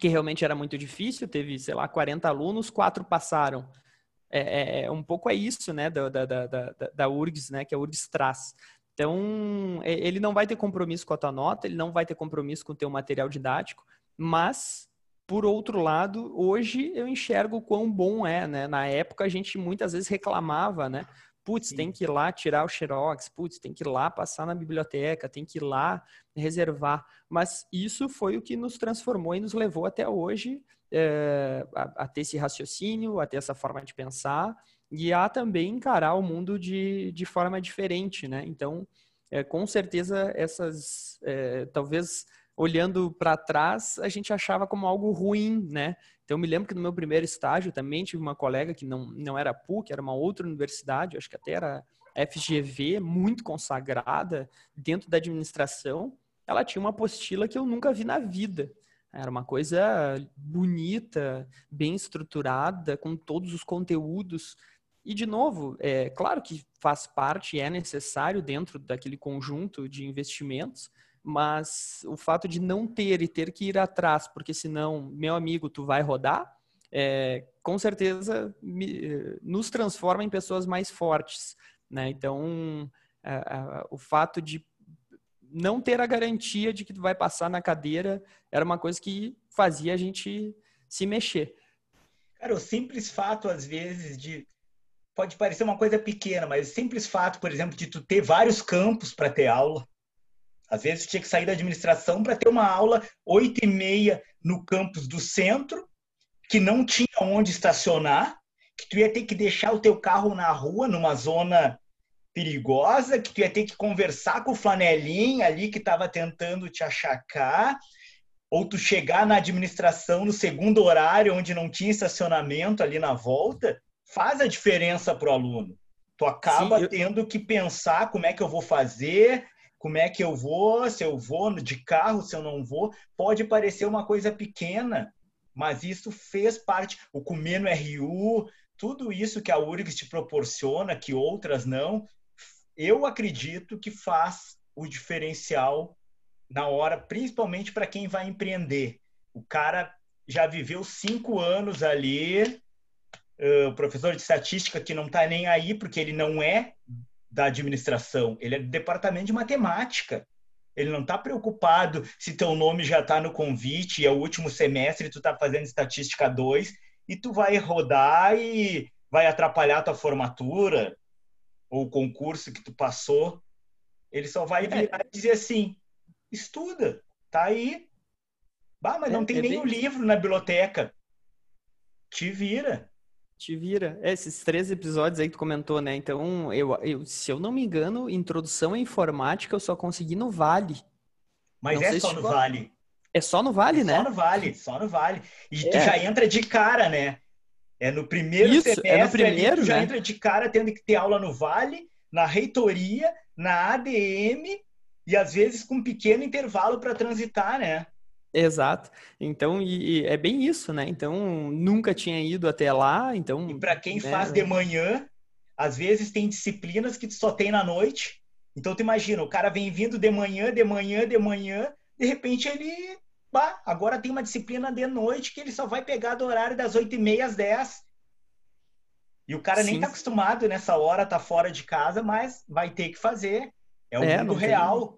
que realmente era muito difícil. Teve, sei lá, 40 alunos, quatro passaram. É, é, é, um pouco é isso, né, da, da, da, da, da URGS, né, que a URGS traz. Então, ele não vai ter compromisso com a tua nota, ele não vai ter compromisso com o teu material didático, mas, por outro lado, hoje eu enxergo quão bom é, né? Na época a gente muitas vezes reclamava, né? Putz, tem que ir lá tirar o xerox, putz, tem que ir lá passar na biblioteca, tem que ir lá reservar. Mas isso foi o que nos transformou e nos levou até hoje é, a, a, ter esse raciocínio, a ter essa forma de pensar e a também encarar o mundo de, de forma diferente, né? Então, é, com certeza, essas, é, talvez olhando para trás, a gente achava como algo ruim, né? Então, eu me lembro que no meu primeiro estágio também tive uma colega que não, não era PUC, era uma outra universidade, acho que até era FGV, muito consagrada dentro da administração. Ela tinha uma apostila que eu nunca vi na vida. Era uma coisa bonita, bem estruturada, com todos os conteúdos. E, de novo, é claro que faz parte, é necessário dentro daquele conjunto de investimentos, mas o fato de não ter e ter que ir atrás, porque senão, meu amigo, tu vai rodar, é, com certeza me, nos transforma em pessoas mais fortes. Né? Então, a, a, o fato de não ter a garantia de que tu vai passar na cadeira era uma coisa que fazia a gente se mexer. Cara, o simples fato, às vezes, de. Pode parecer uma coisa pequena, mas o simples fato, por exemplo, de tu ter vários campos para ter aula. Às vezes tinha que sair da administração para ter uma aula oito e meia no campus do centro, que não tinha onde estacionar, que tu ia ter que deixar o teu carro na rua, numa zona perigosa, que tu ia ter que conversar com o flanelinha ali que estava tentando te achacar, ou tu chegar na administração no segundo horário, onde não tinha estacionamento ali na volta, faz a diferença para o aluno. Tu acaba Sim, eu... tendo que pensar como é que eu vou fazer, como é que eu vou, se eu vou de carro, se eu não vou. Pode parecer uma coisa pequena, mas isso fez parte. O comer no RU, tudo isso que a URGS te proporciona, que outras não, eu acredito que faz o diferencial na hora, principalmente para quem vai empreender. O cara já viveu cinco anos ali, uh, professor de estatística que não está nem aí, porque ele não é da administração, ele é do departamento de matemática. Ele não está preocupado se teu nome já está no convite e é o último semestre tu está fazendo estatística 2 e tu vai rodar e vai atrapalhar a tua formatura ou o concurso que tu passou, ele só vai é. virar e dizer assim: estuda, tá aí. Bah, mas é, não tem é o bem... livro na biblioteca. Te vira. Te vira. É, esses três episódios aí que tu comentou, né? Então, eu, eu, se eu não me engano, introdução à informática eu só consegui no Vale. Mas não é só no Vale. É só no Vale, é né? Só no Vale, só no Vale. E tu é. já entra de cara, né? É no primeiro Isso, semestre, é no primeiro, ali, já né? entra de cara tendo que ter aula no Vale, na reitoria, na ADM e às vezes com um pequeno intervalo para transitar, né? Exato. Então, e, e, é bem isso, né? Então, nunca tinha ido até lá, então... E para quem né? faz de manhã, às vezes tem disciplinas que só tem na noite. Então, tu imagina, o cara vem vindo de manhã, de manhã, de manhã, de repente ele bah, agora tem uma disciplina de noite que ele só vai pegar do horário das 8 e meia às 10. E o cara Sim. nem tá acostumado nessa hora, tá fora de casa, mas vai ter que fazer. É o é, mundo real. Tem...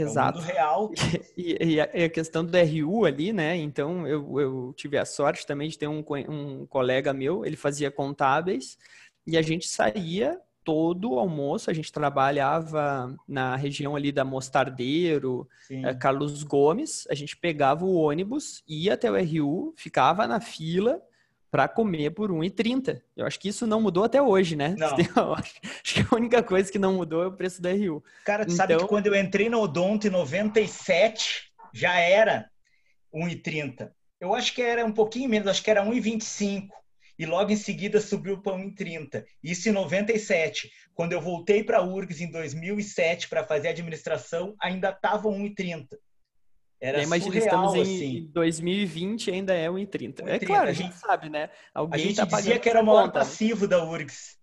Exato. É o mundo real. E, e, a, questão do RU ali, né? Então, eu, eu tive a sorte também de ter um, um colega meu, ele fazia contábeis, e a gente saía todo o almoço, a gente trabalhava na região ali da Mostardeiro, é, Carlos Gomes, a gente pegava o ônibus, ia até o RU, ficava na fila para comer por 1,30. Eu acho que isso não mudou até hoje, né? Não. acho que a única coisa que não mudou é o preço da RU. Cara, tu então... sabe que quando eu entrei no Odonto em 97, já era 1,30. Eu acho que era um pouquinho menos, acho que era 1,25 e logo em seguida subiu para 1,30. Isso em 97. Quando eu voltei para a URGS em 2007 para fazer administração, ainda estava 1,30. Era Imagina, estamos em assim. 2020 ainda é 1,30. É claro, a gente, a gente sabe, né? Alguém a gente tá dizia que era o maior conta, passivo da URGS.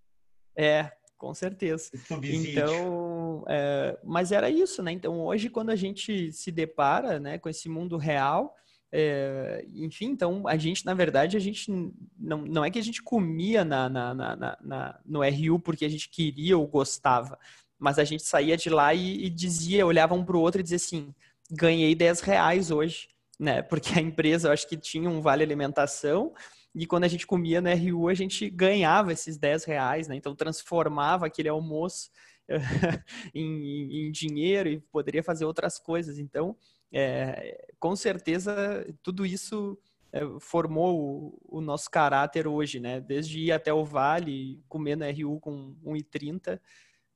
É, com certeza. Então, é, mas era isso, né? Então, hoje, quando a gente se depara né, com esse mundo real, é, enfim, então a gente, na verdade, a gente não, não é que a gente comia na, na, na, na, no RU porque a gente queria ou gostava, mas a gente saía de lá e, e dizia, olhava um para o outro e dizia assim: ganhei 10 reais hoje, né? Porque a empresa, eu acho que tinha um vale alimentação e quando a gente comia no RU, a gente ganhava esses 10 reais, né? Então transformava aquele almoço em, em, dinheiro e poderia fazer outras coisas. Então, é, com certeza tudo isso é, formou o, o, nosso caráter hoje, né? Desde ir até o Vale, comer na RU com 1,30,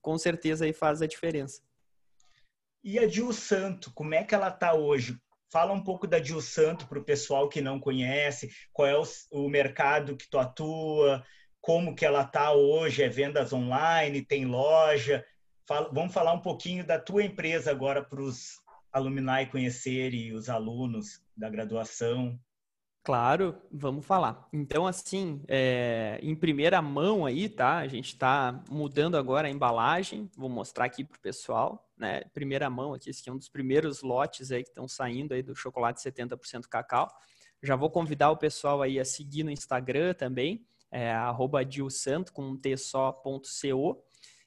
com certeza aí faz a diferença. E a Dil Santo, como é que ela está hoje? Fala um pouco da Dil Santo para o pessoal que não conhece, qual é o, o mercado que tu atua, como que ela está hoje, é vendas online, tem loja. Fala, vamos falar um pouquinho da tua empresa agora para os alumni conhecerem os alunos da graduação? Claro, vamos falar. Então, assim, é, em primeira mão aí, tá? A gente está mudando agora a embalagem. Vou mostrar aqui para o pessoal, né? Primeira mão aqui, esse aqui é um dos primeiros lotes aí que estão saindo aí do chocolate 70% cacau. Já vou convidar o pessoal aí a seguir no Instagram também, é, dilsanto com um t só, ponto co.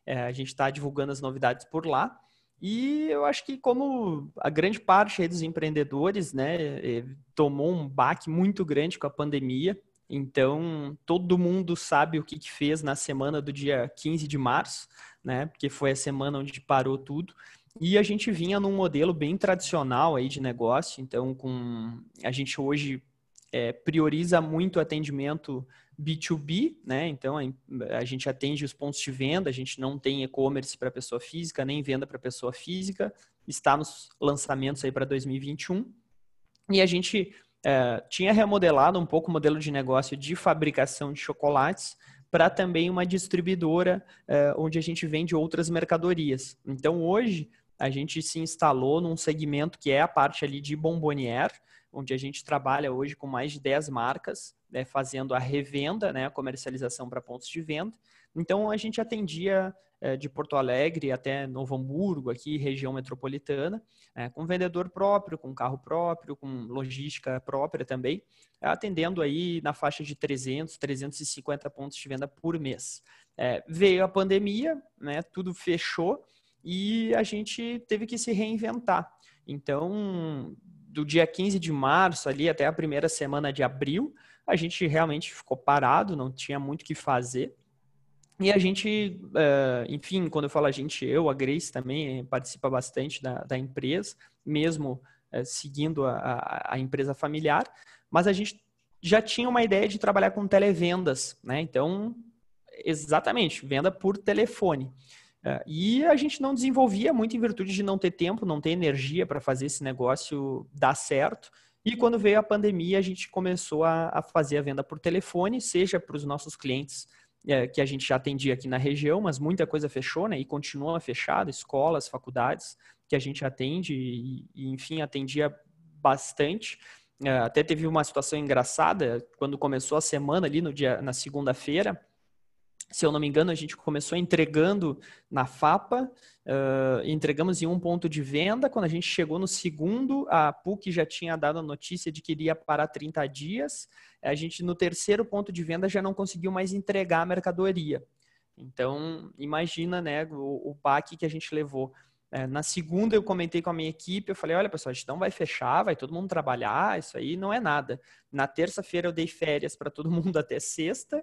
É, a gente está divulgando as novidades por lá. E eu acho que como a grande parte dos empreendedores, né, eh, tomou um baque muito grande com a pandemia, então todo mundo sabe o que, que fez na semana do dia 15 de março, né, porque foi a semana onde parou tudo. E a gente vinha num modelo bem tradicional aí de negócio, então com a gente hoje é, prioriza muito o atendimento B2B, né? Então a, a, gente atende os pontos de venda, a gente não tem e-commerce para pessoa física, nem venda para pessoa física. Está nos lançamentos aí para 2021. E a gente é, tinha remodelado um pouco o modelo de negócio de fabricação de chocolates para também uma distribuidora é, onde a gente vende outras mercadorias. Então hoje a gente se instalou num segmento que é a parte ali de bombonier, onde a gente trabalha hoje com mais de 10 marcas, né, fazendo a revenda, né, a comercialização para pontos de venda. Então, a gente atendia é, de Porto Alegre até Novo Hamburgo, aqui, região metropolitana, é, com vendedor próprio, com carro próprio, com logística própria também, atendendo aí na faixa de 300, 350 pontos de venda por mês. É, veio a pandemia, né, tudo fechou e a gente teve que se reinventar. Então, do dia 15 de março ali até a primeira semana de abril, a gente realmente ficou parado, não tinha muito o que fazer. E a gente, uh, enfim, quando eu falo a gente, eu, a Grace também participa bastante da, da empresa, mesmo uh, seguindo a, a, a, empresa familiar, mas a gente já tinha uma ideia de trabalhar com televendas, né? Então, exatamente, venda por telefone. É, e a gente não desenvolvia muito em virtude de não ter tempo, não ter energia para fazer esse negócio dar certo. E quando veio a pandemia, a gente começou a, a fazer a venda por telefone, seja para os nossos clientes é, que a gente já atendia aqui na região, mas muita coisa fechou, né? E continua fechada, escolas, faculdades que a gente atende e, e enfim, atendia bastante. É, até teve uma situação engraçada quando começou a semana ali no dia na segunda-feira se eu não me engano, a gente começou entregando na FAPA, uh, entregamos em um ponto de venda. Quando a gente chegou no segundo, a PUC já tinha dado a notícia de que iria parar 30 dias. A gente, no terceiro ponto de venda, já não conseguiu mais entregar a mercadoria. Então, imagina né, o, o que a gente levou. É, na segunda, eu comentei com a minha equipe, eu falei, olha, pessoal, a gente não vai fechar, vai todo mundo trabalhar, isso aí não é nada. Na terça-feira, eu dei férias para todo mundo até sexta,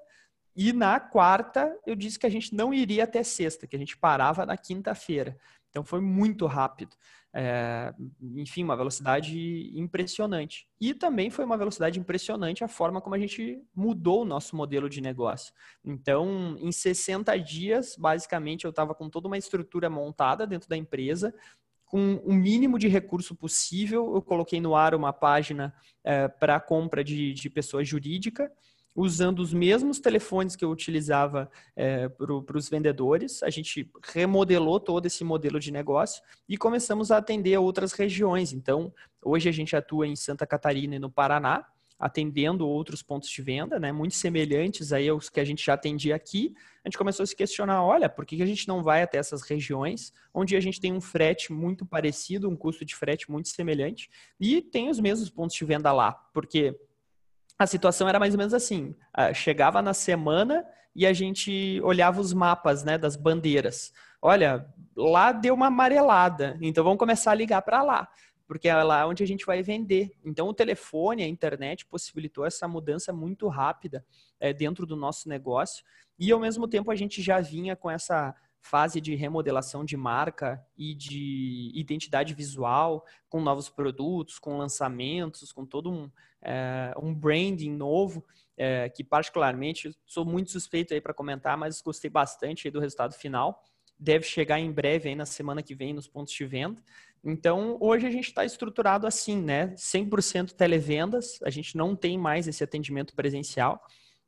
e na quarta, eu disse que a gente não iria até sexta, que a gente parava na quinta-feira. Então foi muito rápido. É, enfim, uma velocidade impressionante. E também foi uma velocidade impressionante a forma como a gente mudou o nosso modelo de negócio. Então, em 60 dias, basicamente, eu estava com toda uma estrutura montada dentro da empresa, com o mínimo de recurso possível. Eu coloquei no ar uma página é, para compra de, de pessoa jurídica usando os mesmos telefones que eu utilizava é, para os vendedores. A gente remodelou todo esse modelo de negócio e começamos a atender outras regiões. Então, hoje a gente atua em Santa Catarina e no Paraná, atendendo outros pontos de venda, né, muito semelhantes aí aos que a gente já atendia aqui. A gente começou a se questionar, olha, por que a gente não vai até essas regiões onde a gente tem um frete muito parecido, um custo de frete muito semelhante e tem os mesmos pontos de venda lá? Porque a situação era mais ou menos assim: ah, chegava na semana e a gente olhava os mapas né, das bandeiras. Olha, lá deu uma amarelada, então vamos começar a ligar para lá, porque é lá onde a gente vai vender. Então o telefone, a internet possibilitou essa mudança muito rápida é, dentro do nosso negócio e ao mesmo tempo a gente já vinha com essa fase de remodelação de marca e de identidade visual, com novos produtos, com lançamentos, com todo um, é, um branding novo, é, que particularmente sou muito suspeito aí para comentar, mas gostei bastante do resultado final. Deve chegar em breve aí na semana que vem nos pontos de venda. Então, hoje a gente está estruturado assim, né? 100% televendas, a gente não tem mais esse atendimento presencial.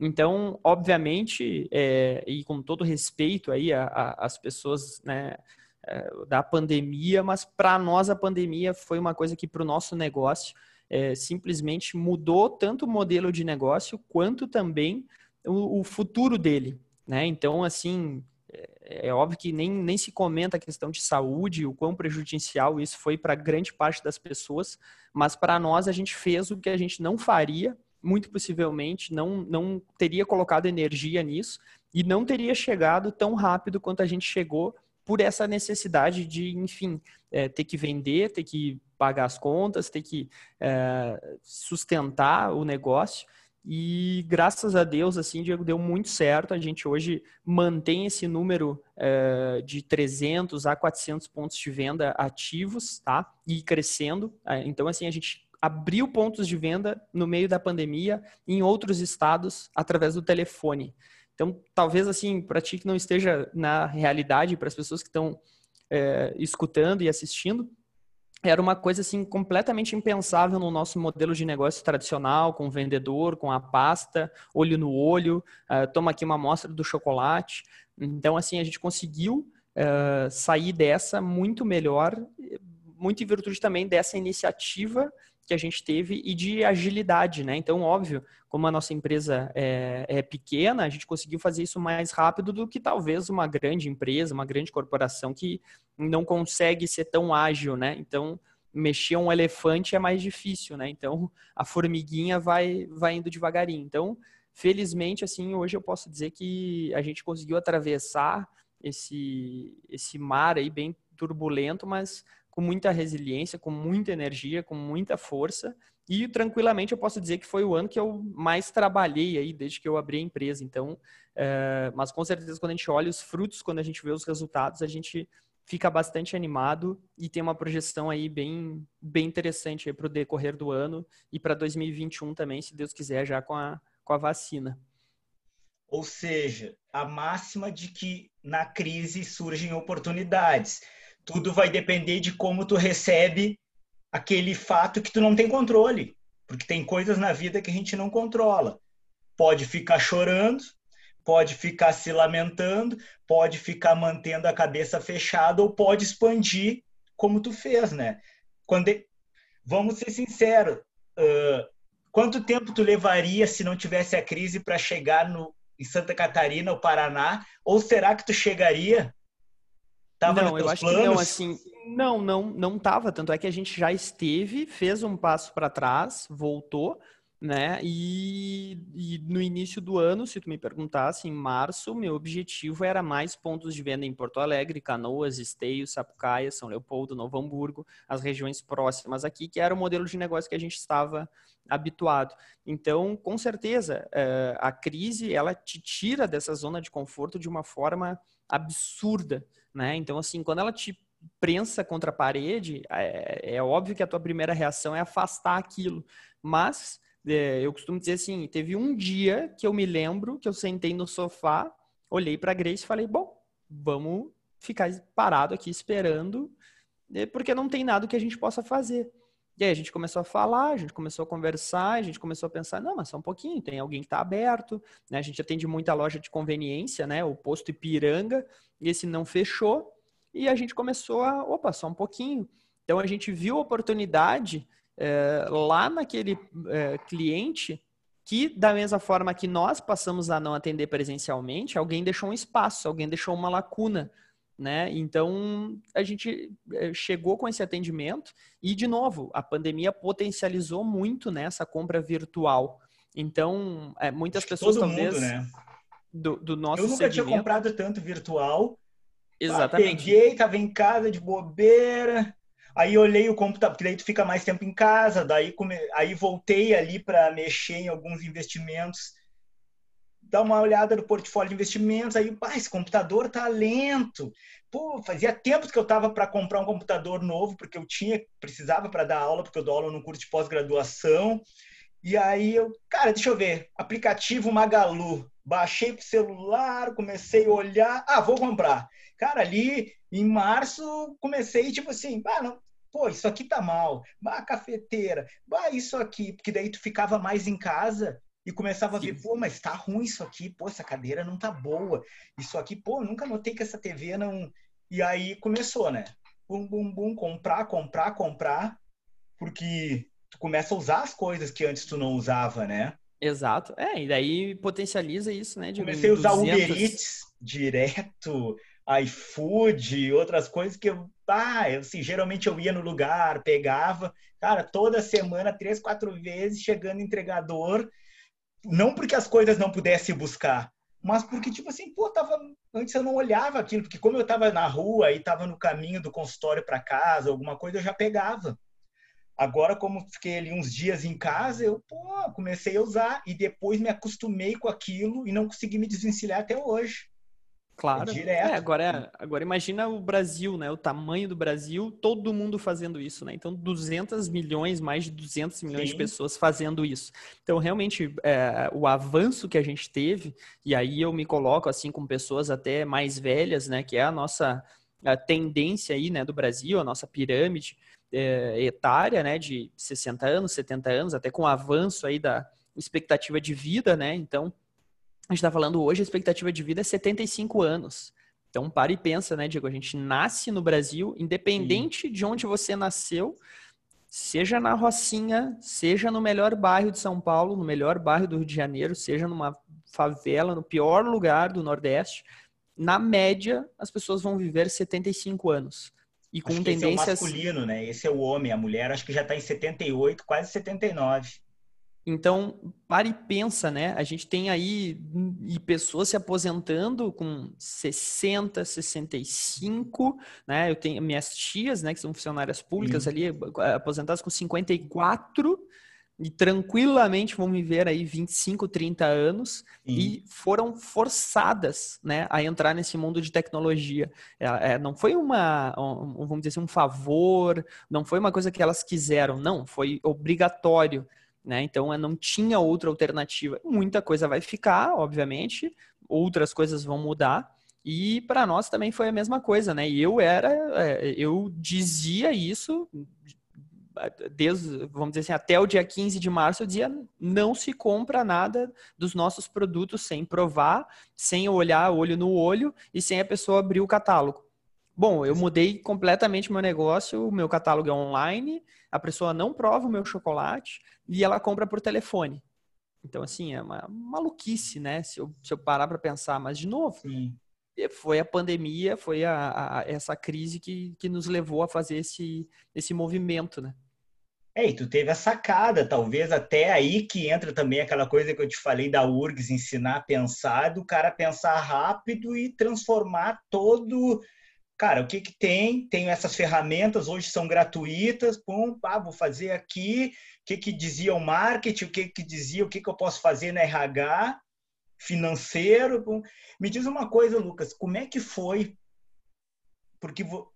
Então, obviamente, é, e com todo respeito aí às pessoas né, é, da pandemia, mas para nós a pandemia foi uma coisa que para o nosso negócio é, simplesmente mudou tanto o modelo de negócio quanto também o, o futuro dele. Né? Então, assim, é, é óbvio que nem, nem se comenta a questão de saúde, o quão prejudicial isso foi para grande parte das pessoas, mas para nós a gente fez o que a gente não faria muito possivelmente não, não teria colocado energia nisso e não teria chegado tão rápido quanto a gente chegou por essa necessidade de, enfim, é, ter que vender, ter que pagar as contas, ter que é, sustentar o negócio. E graças a Deus, assim, Diego, deu muito certo. A gente hoje mantém esse número é, de 300 a 400 pontos de venda ativos, tá? E crescendo. É, então, assim, a gente abriu pontos de venda no meio da pandemia em outros estados através do telefone. Então, talvez assim, para ti que não esteja na realidade, para as pessoas que estão é, escutando e assistindo, era uma coisa assim completamente impensável no nosso modelo de negócio tradicional, com o vendedor, com a pasta, olho no olho, uh, toma aqui uma amostra do chocolate. Então, assim, a gente conseguiu uh, sair dessa muito melhor, muito em virtude também dessa iniciativa que a gente teve e de agilidade, né? Então, óbvio, como a nossa empresa é, é, pequena, a gente conseguiu fazer isso mais rápido do que talvez uma grande empresa, uma grande corporação que não consegue ser tão ágil, né? Então, mexer um elefante é mais difícil, né? Então, a formiguinha vai, vai indo devagarinho. Então, felizmente, assim, hoje eu posso dizer que a gente conseguiu atravessar esse, esse mar aí bem turbulento, mas com muita resiliência, com muita energia, com muita força. E tranquilamente eu posso dizer que foi o ano que eu mais trabalhei aí desde que eu abri a empresa. Então, é, mas com certeza quando a gente olha os frutos, quando a gente vê os resultados, a gente fica bastante animado e tem uma projeção aí bem, bem interessante para o decorrer do ano e para 2021 também, se Deus quiser, já com a, com a vacina. Ou seja, a máxima de que na crise surgem oportunidades tudo vai depender de como tu recebe aquele fato que tu não tem controle. Porque tem coisas na vida que a gente não controla. Pode ficar chorando, pode ficar se lamentando, pode ficar mantendo a cabeça fechada ou pode expandir como tu fez, né? Quando vamos ser sinceros, uh, quanto tempo tu levaria se não tivesse a crise para chegar no em Santa Catarina ou Paraná? Ou será que tu chegaria? Tava não, eu acho planos? que não, assim, não, não, não tava. Tanto é que a gente já esteve, fez um passo para trás, voltou, né? E, e, no início do ano, se tu me perguntasse, em março, meu objetivo era mais pontos de venda em Porto Alegre, Canoas, Esteio, Sapucaia, São Leopoldo, Novo Hamburgo, as regiões próximas aqui, que era o modelo de negócio que a gente estava habituado. Então, com certeza, eh, a crise ela te tira dessa zona de conforto de uma forma absurda, né? Então, assim, quando ela te prensa contra a parede, é, é óbvio que a tua primeira reação é afastar aquilo, mas é, eu costumo dizer assim, teve um dia que eu me lembro que eu sentei no sofá, olhei para a Grace e falei, bom, vamos ficar parado aqui esperando, né, porque não tem nada que a gente possa fazer. E aí a gente começou a falar, a gente começou a conversar, a gente começou a pensar, não, mas só um pouquinho, tem alguém que está aberto, né? A gente atende muita loja de conveniência, né? O posto Ipiranga, e esse não fechou, e a gente começou a, opa, só um pouquinho. Então a gente viu a oportunidade é, lá naquele é, cliente que, da mesma forma que nós passamos a não atender presencialmente, alguém deixou um espaço, alguém deixou uma lacuna. Né? Então a gente é, chegou com esse atendimento e de novo a pandemia potencializou muito nessa né, compra virtual. Então é, muitas pessoas Todo talvez mundo, né? do, do nosso eu nunca segmento... tinha comprado tanto virtual. Exatamente. Peguei, tava em casa de bobeira, Aí olhei o computador, porque daí tu fica mais tempo em casa, daí come... aí voltei ali para mexer em alguns investimentos, dar uma olhada no portfólio de investimentos, aí, pá, esse computador tá lento. Pô, fazia tempo que eu tava para comprar um computador novo, porque eu tinha, precisava para dar aula, porque eu dou aula no curso de pós-graduação. E aí eu, cara, deixa eu ver, aplicativo Magalu. Baixei pro celular, comecei a olhar, ah, vou comprar. Cara, ali em março comecei tipo assim, ah, não, pô, isso aqui tá mal. Bah, cafeteira. Bah, isso aqui, porque daí tu ficava mais em casa e começava Sim. a ver, pô, mas tá ruim isso aqui, pô, essa cadeira não tá boa. Isso aqui, pô, nunca notei que essa TV não. E aí começou, né? Bum, bum, bum, comprar, comprar, comprar, porque tu começa a usar as coisas que antes tu não usava, né? Exato. É, e daí potencializa isso, né? Comecei a usar 200... Uber Eats direto, iFood, outras coisas que eu, ah, eu, assim, geralmente eu ia no lugar, pegava, cara, toda semana, três, quatro vezes, chegando entregador, não porque as coisas não pudesse buscar, mas porque, tipo assim, pô, tava, antes eu não olhava aquilo, porque como eu tava na rua e tava no caminho do consultório para casa, alguma coisa, eu já pegava. Agora, como fiquei ali uns dias em casa, eu pô, comecei a usar e depois me acostumei com aquilo e não consegui me desvencilhar até hoje. Claro. É, é agora, agora imagina o Brasil, né? O tamanho do Brasil, todo mundo fazendo isso, né? Então, 200 milhões, mais de 200 milhões Sim. de pessoas fazendo isso. Então, realmente, é, o avanço que a gente teve, e aí eu me coloco assim com pessoas até mais velhas, né? Que é a nossa a tendência aí, né, do Brasil, a nossa pirâmide é, etária, né, de 60 anos, 70 anos, até com o avanço aí da expectativa de vida, né? Então, a gente está falando hoje, a expectativa de vida é 75 anos. Então, para e pensa, né, Diego? A gente nasce no Brasil, independente Sim. de onde você nasceu, seja na Rocinha, seja no melhor bairro de São Paulo, no melhor bairro do Rio de Janeiro, seja numa favela, no pior lugar do Nordeste, na média, as pessoas vão viver 75 anos. E com tendências. Esse é o masculino, né? Esse é o homem. A mulher acho que já está em 78, quase 79. Então, para e pensa, né? A gente tem aí e pessoas se aposentando com 60, 65, né? Eu tenho minhas tias, né, que são funcionárias públicas ali, aposentadas com 54 e tranquilamente vão viver aí 25, 30 anos e foram forçadas né, a entrar nesse mundo de tecnologia. É, é, não foi uma, um, vamos dizer assim, um favor, não foi uma coisa que elas quiseram, não, foi obrigatório. Né? Então não tinha outra alternativa. Muita coisa vai ficar, obviamente, outras coisas vão mudar. E para nós também foi a mesma coisa, né? E eu era, é, eu dizia isso desde, vamos dizer assim, até o dia 15 de março, eu dizia, não se compra nada dos nossos produtos sem provar, sem olhar olho no olho e sem a pessoa abrir o catálogo. Bom, eu mudei completamente o meu negócio, o meu catálogo é online, a pessoa não prova o meu chocolate e ela compra por telefone. Então, assim, é uma maluquice, né? Se eu, se eu parar para pensar, mas de novo, Sim. foi a pandemia, foi a, a, essa crise que, que nos levou a fazer esse, esse movimento, né? É, e tu teve a sacada, talvez até aí que entra também aquela coisa que eu te falei da URGS, ensinar a pensar, do cara pensar rápido e transformar todo. Cara, o que que tem? Tenho essas ferramentas, hoje são gratuitas, pum, pá, vou fazer aqui, o que que dizia o marketing, o que que dizia, o que que eu posso fazer na RH, financeiro. Pum. Me diz uma coisa, Lucas, como é que foi? Porque uh,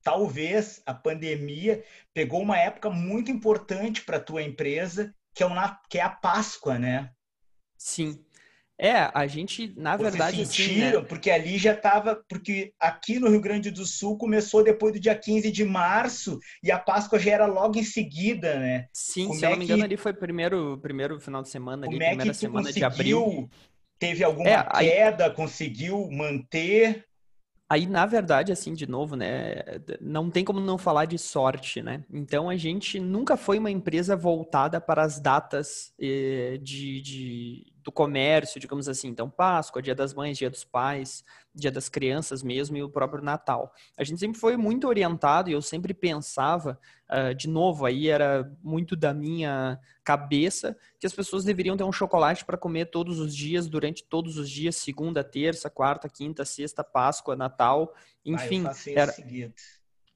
talvez a pandemia pegou uma época muito importante para a tua empresa, que é, uma, que é a Páscoa, né? Sim. É, a gente, na Vocês verdade, sentiram, assim, né? porque ali já estava, porque aqui no Rio Grande do Sul começou depois do dia 15 de março e a Páscoa já era logo em seguida, né? Sim, Como se é eu não me engano, ali foi primeiro, primeiro final de semana, ali, Como primeira é semana de abril. Teve alguma é, queda, aí... conseguiu manter? Aí, na verdade, assim, de novo, né, não tem como não falar de sorte, né? Então, a gente nunca foi uma empresa voltada para as datas eh, de, de, do comércio, digamos assim. Então, Páscoa, Dia das Mães, Dia dos Pais, Dia das Crianças mesmo e o próprio Natal. A gente sempre foi muito orientado e eu sempre pensava, uh, de novo, aí era muito da minha cabeça, que as pessoas deveriam ter um chocolate para comer todos os dias, durante todos os dias, segunda, terça, quarta, quinta, sexta, Páscoa, Natal, enfim. Ah, era...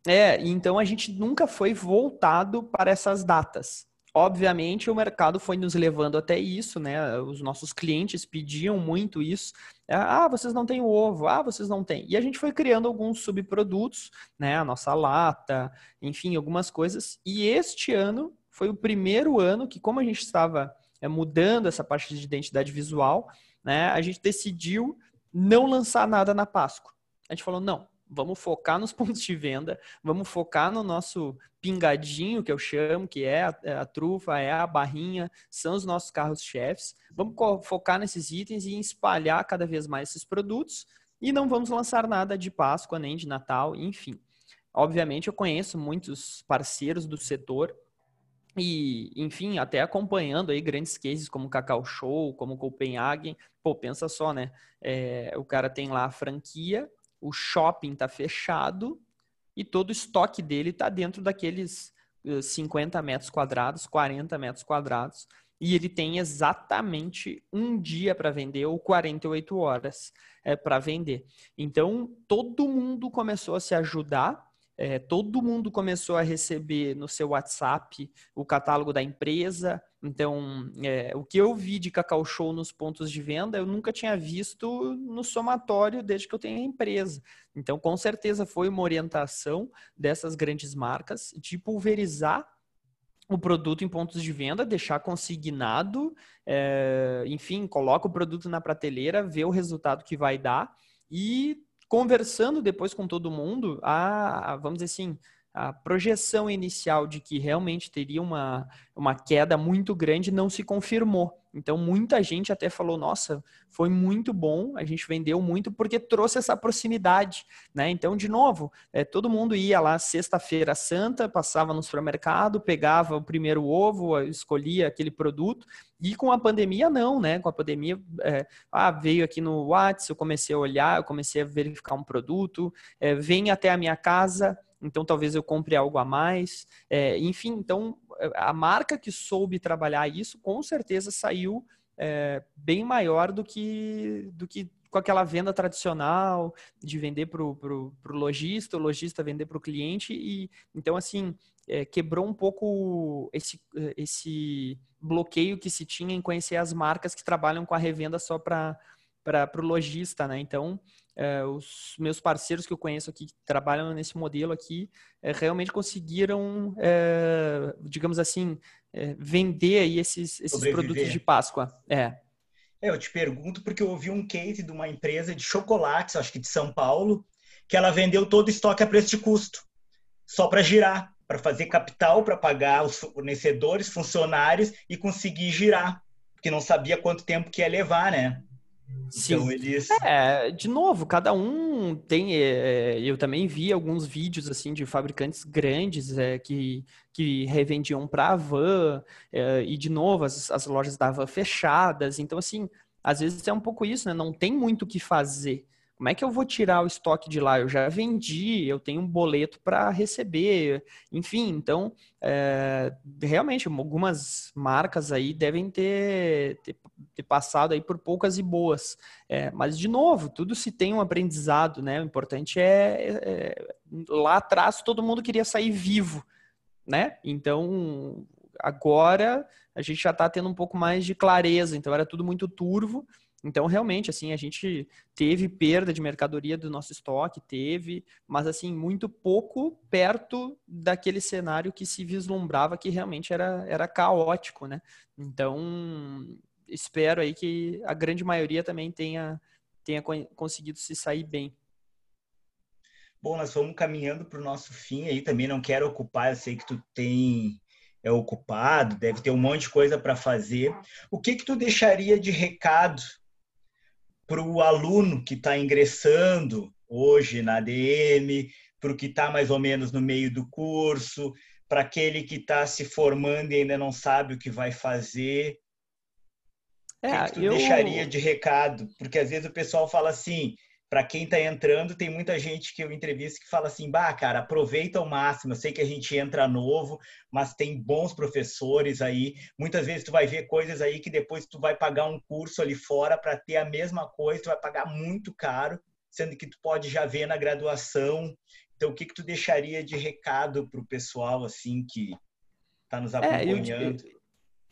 É, então a gente nunca foi voltado para essas datas. Obviamente, o mercado foi nos levando até isso, né? Os nossos clientes pediam muito isso. Ah, vocês não têm ovo. Ah, vocês não têm. E a gente foi criando alguns subprodutos, né? A nossa lata, enfim, algumas coisas. E este ano foi o primeiro ano que, como a gente estava é, mudando essa parte de identidade visual, né? A gente decidiu não lançar nada na Páscoa. A gente falou, não, vamos focar nos pontos de venda, vamos focar no nosso pingadinho, que eu chamo, que é a, é a trufa, é a barrinha, são os nossos carros-chefes. Vamos focar nesses itens e espalhar cada vez mais esses produtos e não vamos lançar nada de Páscoa nem de Natal, enfim. Obviamente, eu conheço muitos parceiros do setor e, enfim, até acompanhando aí grandes cases como Cacau Show, como Copenhagen. Pô, pensa só, né? É, o cara tem lá a franquia o shopping está fechado e todo o estoque dele está dentro daqueles 50 metros quadrados, 40 metros quadrados, e ele tem exatamente um dia para vender ou 48 horas é, para vender. Então, todo mundo começou a se ajudar é, todo mundo começou a receber no seu WhatsApp o catálogo da empresa. Então, é, o que eu vi de Cacau Show nos pontos de venda, eu nunca tinha visto no somatório desde que eu tenho a empresa. Então, com certeza foi uma orientação dessas grandes marcas de pulverizar o produto em pontos de venda, deixar consignado, é, enfim, coloca o produto na prateleira, vê o resultado que vai dar e conversando depois com todo mundo, a, vamos dizer assim, a projeção inicial de que realmente teria uma, uma queda muito grande não se confirmou. Então, muita gente até falou: nossa, foi muito bom, a gente vendeu muito porque trouxe essa proximidade. Né? Então, de novo, é, todo mundo ia lá sexta-feira santa, passava no supermercado, pegava o primeiro ovo, escolhia aquele produto. E com a pandemia, não, né? Com a pandemia, é, ah, veio aqui no WhatsApp, eu comecei a olhar, eu comecei a verificar um produto, é, vem até a minha casa, então talvez eu compre algo a mais. É, enfim, então a marca que soube trabalhar isso com certeza saiu é, bem maior do que, do que com aquela venda tradicional de vender para o lojista, o lojista vender para o cliente. E então, assim, é, quebrou um pouco esse, esse bloqueio que se tinha em conhecer as marcas que trabalham com a revenda só para o lojista, né? Então, é, os meus parceiros que eu conheço aqui que trabalham nesse modelo aqui é, realmente conseguiram, é, digamos assim, vender aí esses, esses produtos de Páscoa. É. é. Eu te pergunto porque eu ouvi um case de uma empresa de chocolates, acho que de São Paulo, que ela vendeu todo o estoque a preço de custo, só para girar, para fazer capital, para pagar os fornecedores, funcionários e conseguir girar, porque não sabia quanto tempo que ia levar, né? Sim. Então eles. É, de novo, cada um tem. É, eu também vi alguns vídeos assim de fabricantes grandes é, que, que revendiam para a van, é, e de novo, as, as lojas da van fechadas. Então, assim, às vezes é um pouco isso, né? Não tem muito o que fazer. Como é que eu vou tirar o estoque de lá? Eu já vendi, eu tenho um boleto para receber, enfim. Então, é, realmente, algumas marcas aí devem ter, ter, ter, passado aí por poucas e boas. É, mas, de novo, tudo se tem um aprendizado, né? O importante é, é lá atrás todo mundo queria sair vivo, né? Então, agora a gente já está tendo um pouco mais de clareza. Então, era tudo muito turvo. Então, realmente, assim, a gente teve perda de mercadoria do nosso estoque, teve, mas, assim, muito pouco perto daquele cenário que se vislumbrava que realmente era, era caótico, né? Então, espero aí que a grande maioria também tenha, tenha conseguido se sair bem. Bom, nós vamos caminhando para o nosso fim aí, também não quero ocupar, eu sei que tu tem é ocupado, deve ter um monte de coisa para fazer. O que que tu deixaria de recado para o aluno que está ingressando hoje na ADM, para o que está mais ou menos no meio do curso, para aquele que está se formando e ainda não sabe o que vai fazer? É, o que, que tu eu... deixaria de recado? Porque às vezes o pessoal fala assim, para quem está entrando, tem muita gente que eu entrevisto que fala assim: bah, cara, aproveita ao máximo. Eu sei que a gente entra novo, mas tem bons professores aí. Muitas vezes tu vai ver coisas aí que depois tu vai pagar um curso ali fora para ter a mesma coisa, tu vai pagar muito caro, sendo que tu pode já ver na graduação. Então, o que, que tu deixaria de recado para o pessoal assim que está nos acompanhando? É, eu,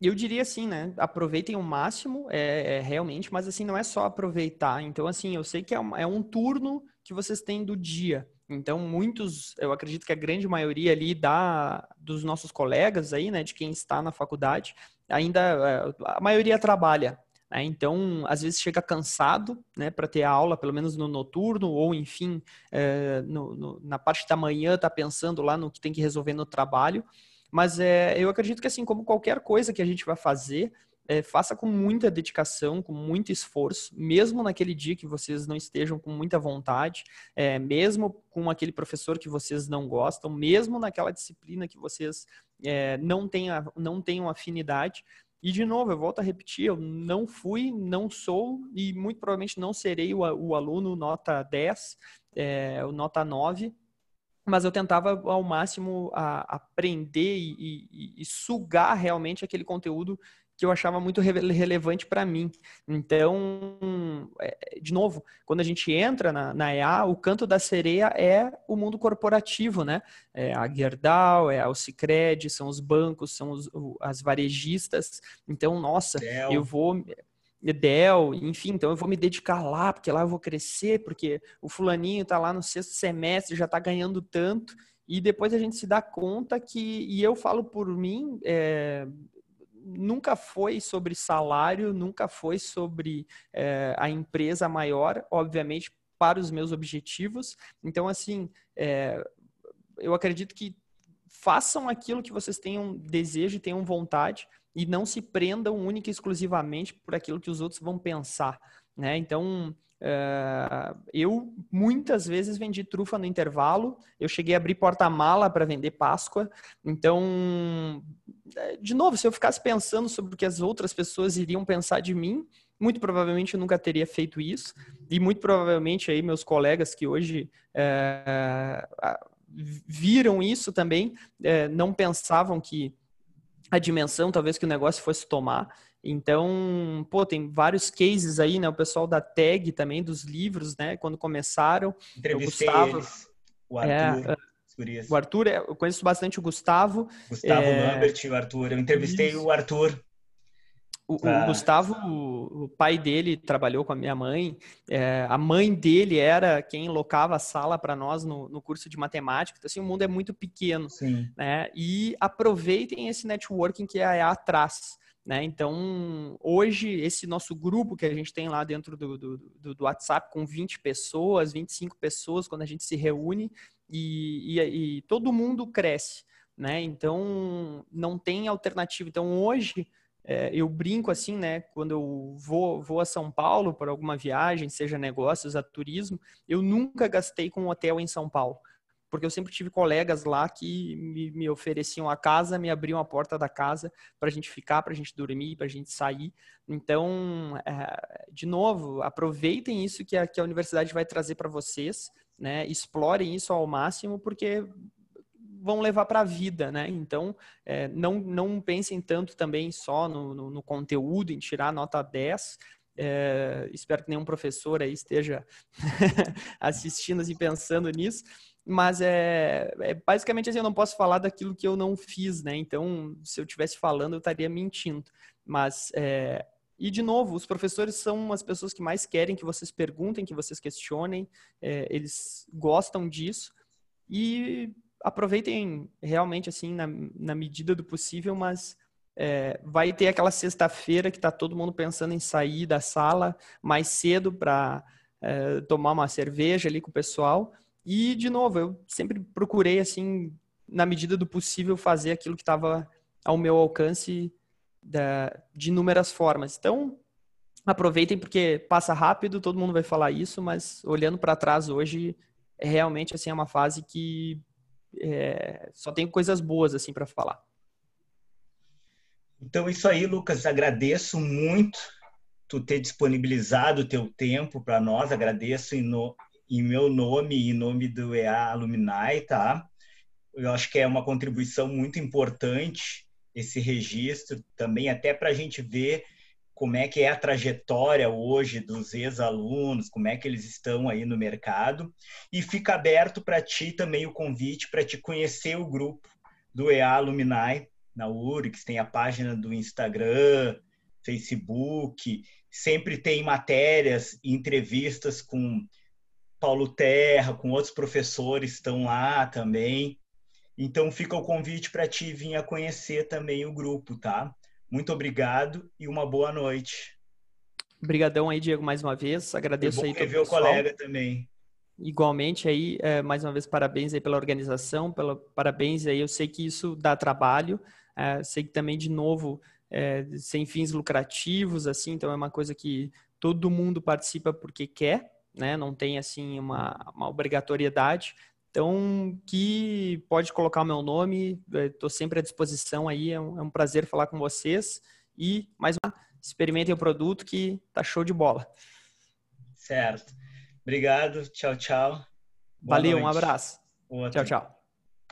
eu diria assim, né? Aproveitem o máximo, é, é, realmente, mas assim, não é só aproveitar. Então, assim, eu sei que é um, é um turno que vocês têm do dia. Então, muitos, eu acredito que a grande maioria ali da, dos nossos colegas aí, né, de quem está na faculdade, ainda, é, a maioria trabalha. Né? Então, às vezes chega cansado, né, para ter aula, pelo menos no noturno, ou enfim, é, no, no, na parte da manhã, tá pensando lá no que tem que resolver no trabalho. Mas é, eu acredito que, assim, como qualquer coisa que a gente vai fazer, é, faça com muita dedicação, com muito esforço, mesmo naquele dia que vocês não estejam com muita vontade, é, mesmo com aquele professor que vocês não gostam, mesmo naquela disciplina que vocês é, não, tenham, não tenham afinidade. E, de novo, eu volto a repetir, eu não fui, não sou e muito provavelmente não serei o, o aluno nota 10, é, nota 9, mas eu tentava ao máximo aprender e, e, e, sugar realmente aquele conteúdo que eu achava muito relevante para mim. Então, é, de novo, quando a gente entra na, na, EA, o canto da sereia é o mundo corporativo, né? É a Gerdau, é o Cicred, são os bancos, são os, as varejistas. Então, nossa, Del. eu vou Edel, enfim, então eu vou me dedicar lá, porque lá eu vou crescer, porque o fulaninho está lá no sexto semestre, já está ganhando tanto, e depois a gente se dá conta que, e eu falo por mim, é, nunca foi sobre salário, nunca foi sobre é, a empresa maior, obviamente, para os meus objetivos. Então, assim, é, eu acredito que façam aquilo que vocês tenham desejo e tenham vontade, e não se prendam única e exclusivamente por aquilo que os outros vão pensar, né? Então, uh, eu muitas vezes vendi trufa no intervalo, eu cheguei a abrir porta-mala para vender Páscoa, então, eh, de novo, se eu ficasse pensando sobre o que as outras pessoas iriam pensar de mim, muito provavelmente eu nunca teria feito isso, e muito provavelmente aí meus colegas que hoje uh, viram isso também, uh, não pensavam que a dimensão talvez que o negócio fosse tomar. Então, pô, tem vários cases aí, né? O pessoal da tag também, dos livros, né? Quando começaram. Entrevistei Gustavo, eles, o Arthur. É, o Arthur, é, eu conheço bastante o Gustavo. Gustavo é... Lambert e o Arthur. Eu entrevistei Isso. o Arthur o, ah. o Gustavo, o, pai dele trabalhou com a minha mãe. É, a mãe dele era quem locava a sala para nós no, no, curso de matemática. Então, assim, o mundo é muito pequeno. Sim. Né? E aproveitem esse networking que a EA traz. Né? Então, hoje, esse nosso grupo que a gente tem lá dentro do, do, do, do WhatsApp, com 20 pessoas, 25 pessoas, quando a gente se reúne, e, e, e todo mundo cresce. Né? Então, não tem alternativa. Então, hoje é, eu brinco assim, né? Quando eu vou, vou a São Paulo para alguma viagem, seja negócios, a turismo, eu nunca gastei com um hotel em São Paulo. Porque eu sempre tive colegas lá que me, me ofereciam a casa, me abriam a porta da casa para a gente ficar, para a gente dormir, para a gente sair. Então, é, de novo, aproveitem isso que a, que a universidade vai trazer para vocês, né? Explorem isso ao máximo, porque vão levar para a vida, né? Então, é, não, não pensem tanto também só no, no, no conteúdo, em tirar nota 10. É, espero que nenhum professor aí esteja assistindo e assim, pensando nisso, mas é, é, basicamente assim, eu não posso falar daquilo que eu não fiz, né? Então, se eu estivesse falando, eu estaria mentindo. Mas, é, e de novo, os professores são as pessoas que mais querem que vocês perguntem, que vocês questionem, é, eles gostam disso. E aproveitem realmente assim na, na medida do possível, mas é, vai ter aquela sexta-feira que está todo mundo pensando em sair da sala mais cedo para é, tomar uma cerveja ali com o pessoal. E de novo, eu sempre procurei assim na medida do possível fazer aquilo que estava ao meu alcance da, de inúmeras formas. Então aproveitem porque passa rápido, todo mundo vai falar isso, mas olhando para trás hoje, é realmente assim é uma fase que é, só tenho coisas boas assim para falar. Então, isso aí, Lucas, agradeço muito tu ter disponibilizado o teu tempo para nós, agradeço em, no, em meu nome e em nome do EA Alumni, tá? Eu acho que é uma contribuição muito importante esse registro também, até para a gente ver como é que é a trajetória hoje dos ex-alunos, como é que eles estão aí no mercado. E fica aberto para ti também o convite para te conhecer o grupo do EA Alumni na URGS, tem a página do Instagram, Facebook, sempre tem matérias e entrevistas com Paulo Terra, com outros professores estão lá também. Então fica o convite para ti vir a conhecer também o grupo, tá? Muito obrigado e uma boa noite. Obrigadão aí, Diego, mais uma vez. Agradeço aí todo o colega também. Igualmente aí, é, mais uma vez, parabéns aí pela organização, pela, parabéns aí. Eu sei que isso dá trabalho, é, sei que também, de novo, é, sem fins lucrativos, assim, então é uma coisa que todo mundo participa porque quer, né? Não tem, assim, uma, uma obrigatoriedade. Então, que pode colocar o meu nome, estou sempre à disposição aí, é um, é um, prazer falar com vocês. E, mais uma, experimentem o produto que tá show de bola. Certo. Obrigado, tchau, tchau. Boa Valeu, noite. um abraço. Tchau, tchau.